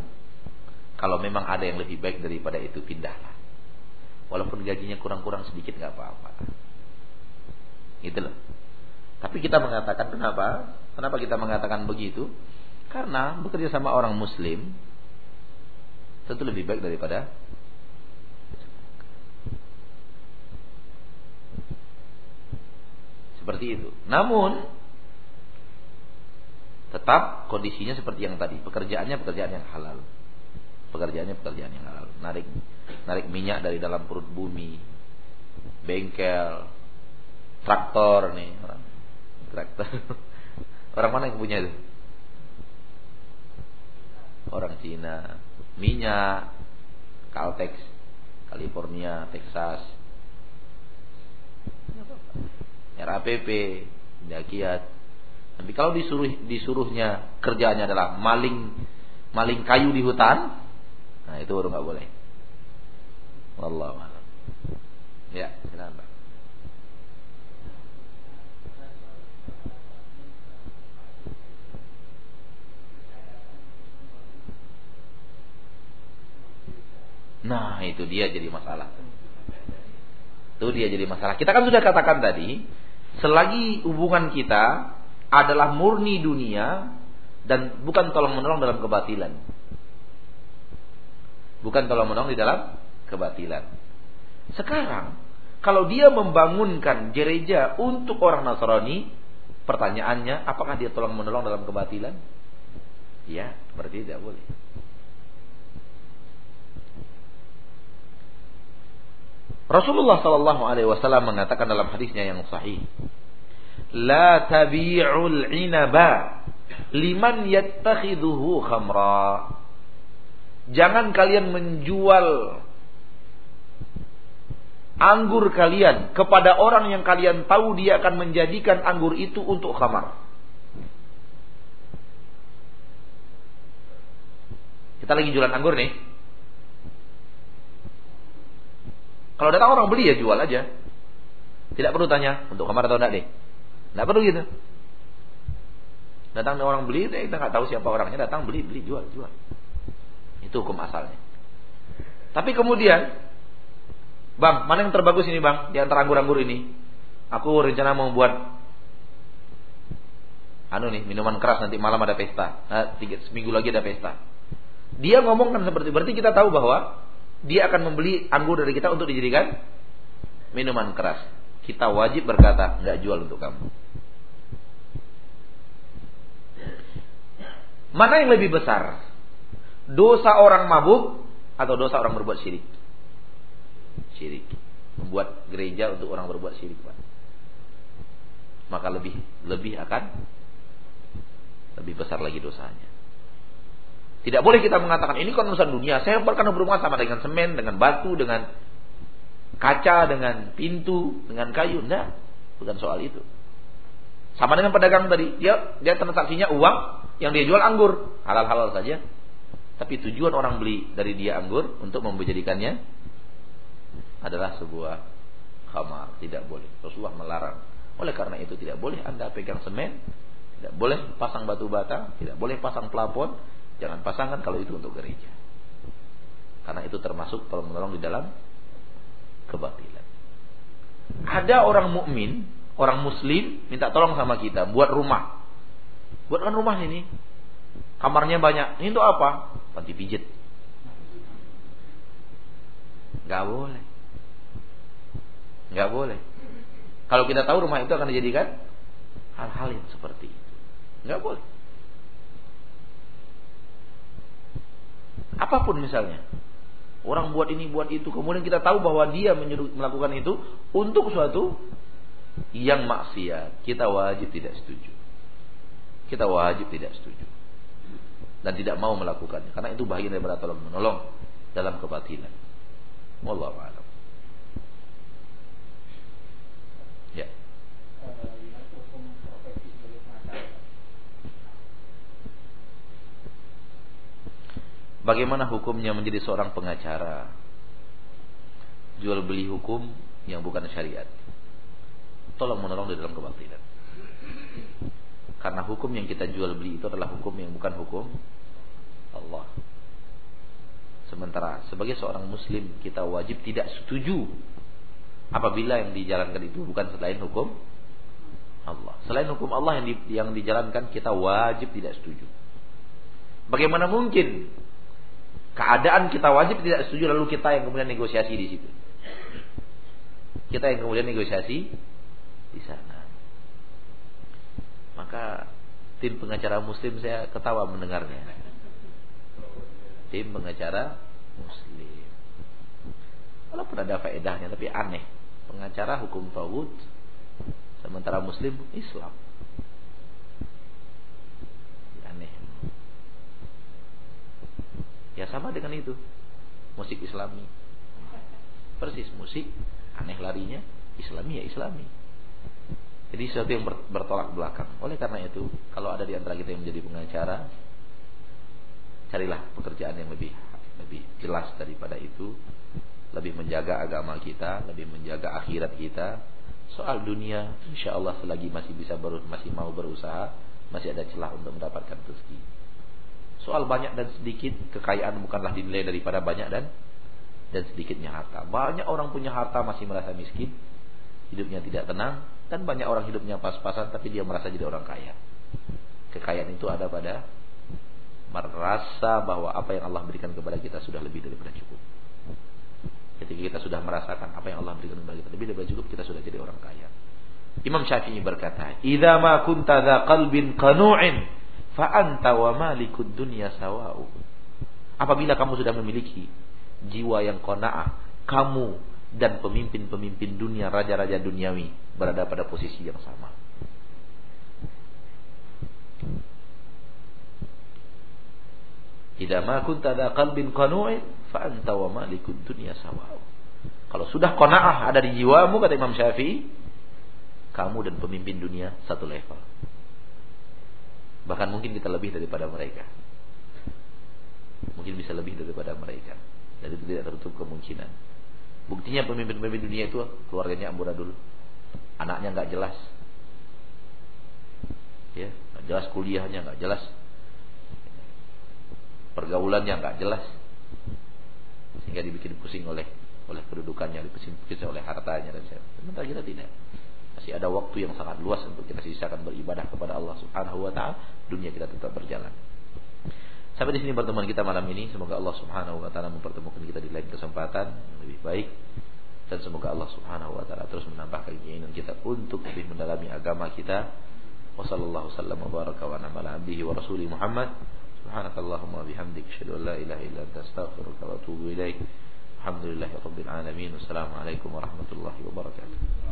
Speaker 1: kalau memang ada yang lebih baik daripada itu pindahlah. Walaupun gajinya kurang-kurang sedikit nggak apa-apa. Gitu loh. Tapi kita mengatakan kenapa? Kenapa kita mengatakan begitu? Karena bekerja sama orang muslim tentu lebih baik daripada seperti itu. Namun tetap kondisinya seperti yang tadi, pekerjaannya pekerjaan yang halal. Pekerjaannya pekerjaan yang halal. Narik narik minyak dari dalam perut bumi. Bengkel, traktor nih orang. Traktor. Orang mana yang punya itu? Orang Cina. Minyak, Caltex, California, Texas. RAPP, Kiat. Tapi kalau disuruh disuruhnya kerjanya adalah maling maling kayu di hutan, nah itu baru nggak boleh. A'lam. Ya, silakan. Nah, itu dia jadi masalah. Itu dia jadi masalah. Kita kan sudah katakan tadi, selagi hubungan kita adalah murni dunia dan bukan tolong menolong dalam kebatilan. Bukan tolong menolong di dalam kebatilan. Sekarang, kalau dia membangunkan gereja untuk orang Nasrani, pertanyaannya, apakah dia tolong menolong dalam kebatilan? Ya, berarti tidak boleh. Rasulullah Shallallahu Alaihi Wasallam mengatakan dalam hadisnya yang sahih, la tabi'ul inaba liman yattakhiduhu khamra. Jangan kalian menjual anggur kalian kepada orang yang kalian tahu dia akan menjadikan anggur itu untuk khamar. Kita lagi jualan anggur nih. Kalau datang orang beli ya jual aja. Tidak perlu tanya untuk kamar atau tidak deh. Tidak perlu gitu. Datang orang beli, kita nggak tahu siapa orangnya. Datang beli, beli, jual, jual. Itu hukum asalnya. Tapi kemudian, bang, mana yang terbagus ini bang di antara anggur-anggur ini? Aku rencana mau buat anu nih minuman keras nanti malam ada pesta. Nah, tiga, seminggu lagi ada pesta. Dia ngomong kan seperti berarti kita tahu bahwa dia akan membeli anggur dari kita untuk dijadikan minuman keras. Kita wajib berkata, nggak jual untuk kamu. Mana yang lebih besar? Dosa orang mabuk atau dosa orang berbuat syirik? Syirik. Membuat gereja untuk orang berbuat syirik, Pak. Maka lebih lebih akan lebih besar lagi dosanya. Tidak boleh kita mengatakan ini kan urusan dunia. Saya pernah berhubungan sama dengan semen, dengan batu, dengan kaca, dengan pintu, dengan kayu. Tidak, bukan soal itu. Sama dengan pedagang tadi, dia dia transaksinya uang yang dia jual anggur, halal-halal saja. Tapi tujuan orang beli dari dia anggur untuk menjadikannya adalah sebuah khamar, tidak boleh. Rasulullah melarang. Oleh karena itu tidak boleh Anda pegang semen, tidak boleh pasang batu bata, tidak boleh pasang plafon, Jangan pasangkan kalau itu untuk gereja. Karena itu termasuk tolong menolong di dalam kebatilan. Ada orang mukmin, orang muslim minta tolong sama kita buat rumah. Buatkan rumah ini. Kamarnya banyak. Ini untuk apa? Panti pijit. Gak boleh. Gak boleh. Kalau kita tahu rumah itu akan dijadikan hal-hal yang seperti itu. Gak boleh. Apa pun misalnya. Orang buat ini, buat itu. Kemudian kita tahu bahwa dia melakukan itu untuk suatu yang maksiat. Kita wajib tidak setuju. Kita wajib tidak setuju dan tidak mau melakukannya karena itu bagian daripada tolong menolong dalam kebatilan. Wallahu a'lam. Ya. Bagaimana hukumnya menjadi seorang pengacara? Jual beli hukum yang bukan syariat. Tolong menolong di dalam kebatilan. Karena hukum yang kita jual beli itu adalah hukum yang bukan hukum Allah. Sementara sebagai seorang muslim kita wajib tidak setuju apabila yang dijalankan itu bukan selain hukum Allah. Selain hukum Allah yang di, yang dijalankan kita wajib tidak setuju. Bagaimana mungkin keadaan kita wajib tidak setuju lalu kita yang kemudian negosiasi di situ? Kita yang kemudian negosiasi di sana. Maka tim pengacara muslim saya ketawa mendengarnya. Tim pengacara muslim. Walaupun ada faedahnya tapi aneh. Pengacara hukum tauhid sementara muslim Islam. Aneh. Ya sama dengan itu. Musik Islami. Persis musik aneh larinya Islami ya Islami. Jadi sesuatu yang bertolak belakang. Oleh karena itu, kalau ada di antara kita yang menjadi pengacara, carilah pekerjaan yang lebih lebih jelas daripada itu, lebih menjaga agama kita, lebih menjaga akhirat kita. Soal dunia, insya Allah selagi masih bisa baru masih mau berusaha, masih ada celah untuk mendapatkan rezeki. Soal banyak dan sedikit, kekayaan bukanlah dinilai daripada banyak dan dan sedikitnya harta. Banyak orang punya harta masih merasa miskin, hidupnya tidak tenang, dan banyak orang hidupnya pas-pasan tapi dia merasa jadi orang kaya. Kekayaan itu ada pada merasa bahwa apa yang Allah berikan kepada kita sudah lebih daripada cukup. Ketika kita sudah merasakan apa yang Allah berikan kepada kita lebih daripada cukup, kita sudah jadi orang kaya. Imam Syafi'i berkata, "Idza ma kunta dza qalbin qanu'in fa anta wa malikud dunya sawa'u." Apabila kamu sudah memiliki jiwa yang qanaah, kamu dan pemimpin-pemimpin dunia, raja-raja duniawi berada pada posisi yang sama. Idza ma kunta da qalbin qanu'in fa anta wa malikud dunya sawa. Kalau sudah qanaah ada di jiwamu kata Imam Syafi'i, kamu dan pemimpin dunia satu level. Bahkan mungkin kita lebih daripada mereka. Mungkin bisa lebih daripada mereka. Itu tidak tertutup kemungkinan. Buktinya pemimpin-pemimpin dunia itu keluarganya amburadul. Anaknya nggak jelas. Ya, jelas kuliahnya, nggak jelas pergaulannya nggak jelas sehingga dibikin pusing oleh oleh kedudukannya, dibikin pusing oleh hartanya dan sementara kita tidak. Masih ada waktu yang sangat luas untuk kita sisakan beribadah kepada Allah Subhanahu wa taala, dunia kita tetap berjalan. Sampai di sini pertemuan kita malam ini. Semoga Allah Subhanahu wa taala mempertemukan kita di lain kesempatan yang lebih baik dan semoga Allah Subhanahu wa taala terus menambah keinginan kita untuk lebih mendalami agama kita. Wassallallahu wasallam wa baraka wa ala abdihi wa rasuli Muhammad. Subhanakallahumma bihamdik asyhadu an la ilaha illa anta astaghfiruka wa atubu ilaik. Alhamdulillahirabbil alamin. Wassalamualaikum warahmatullahi wabarakatuh.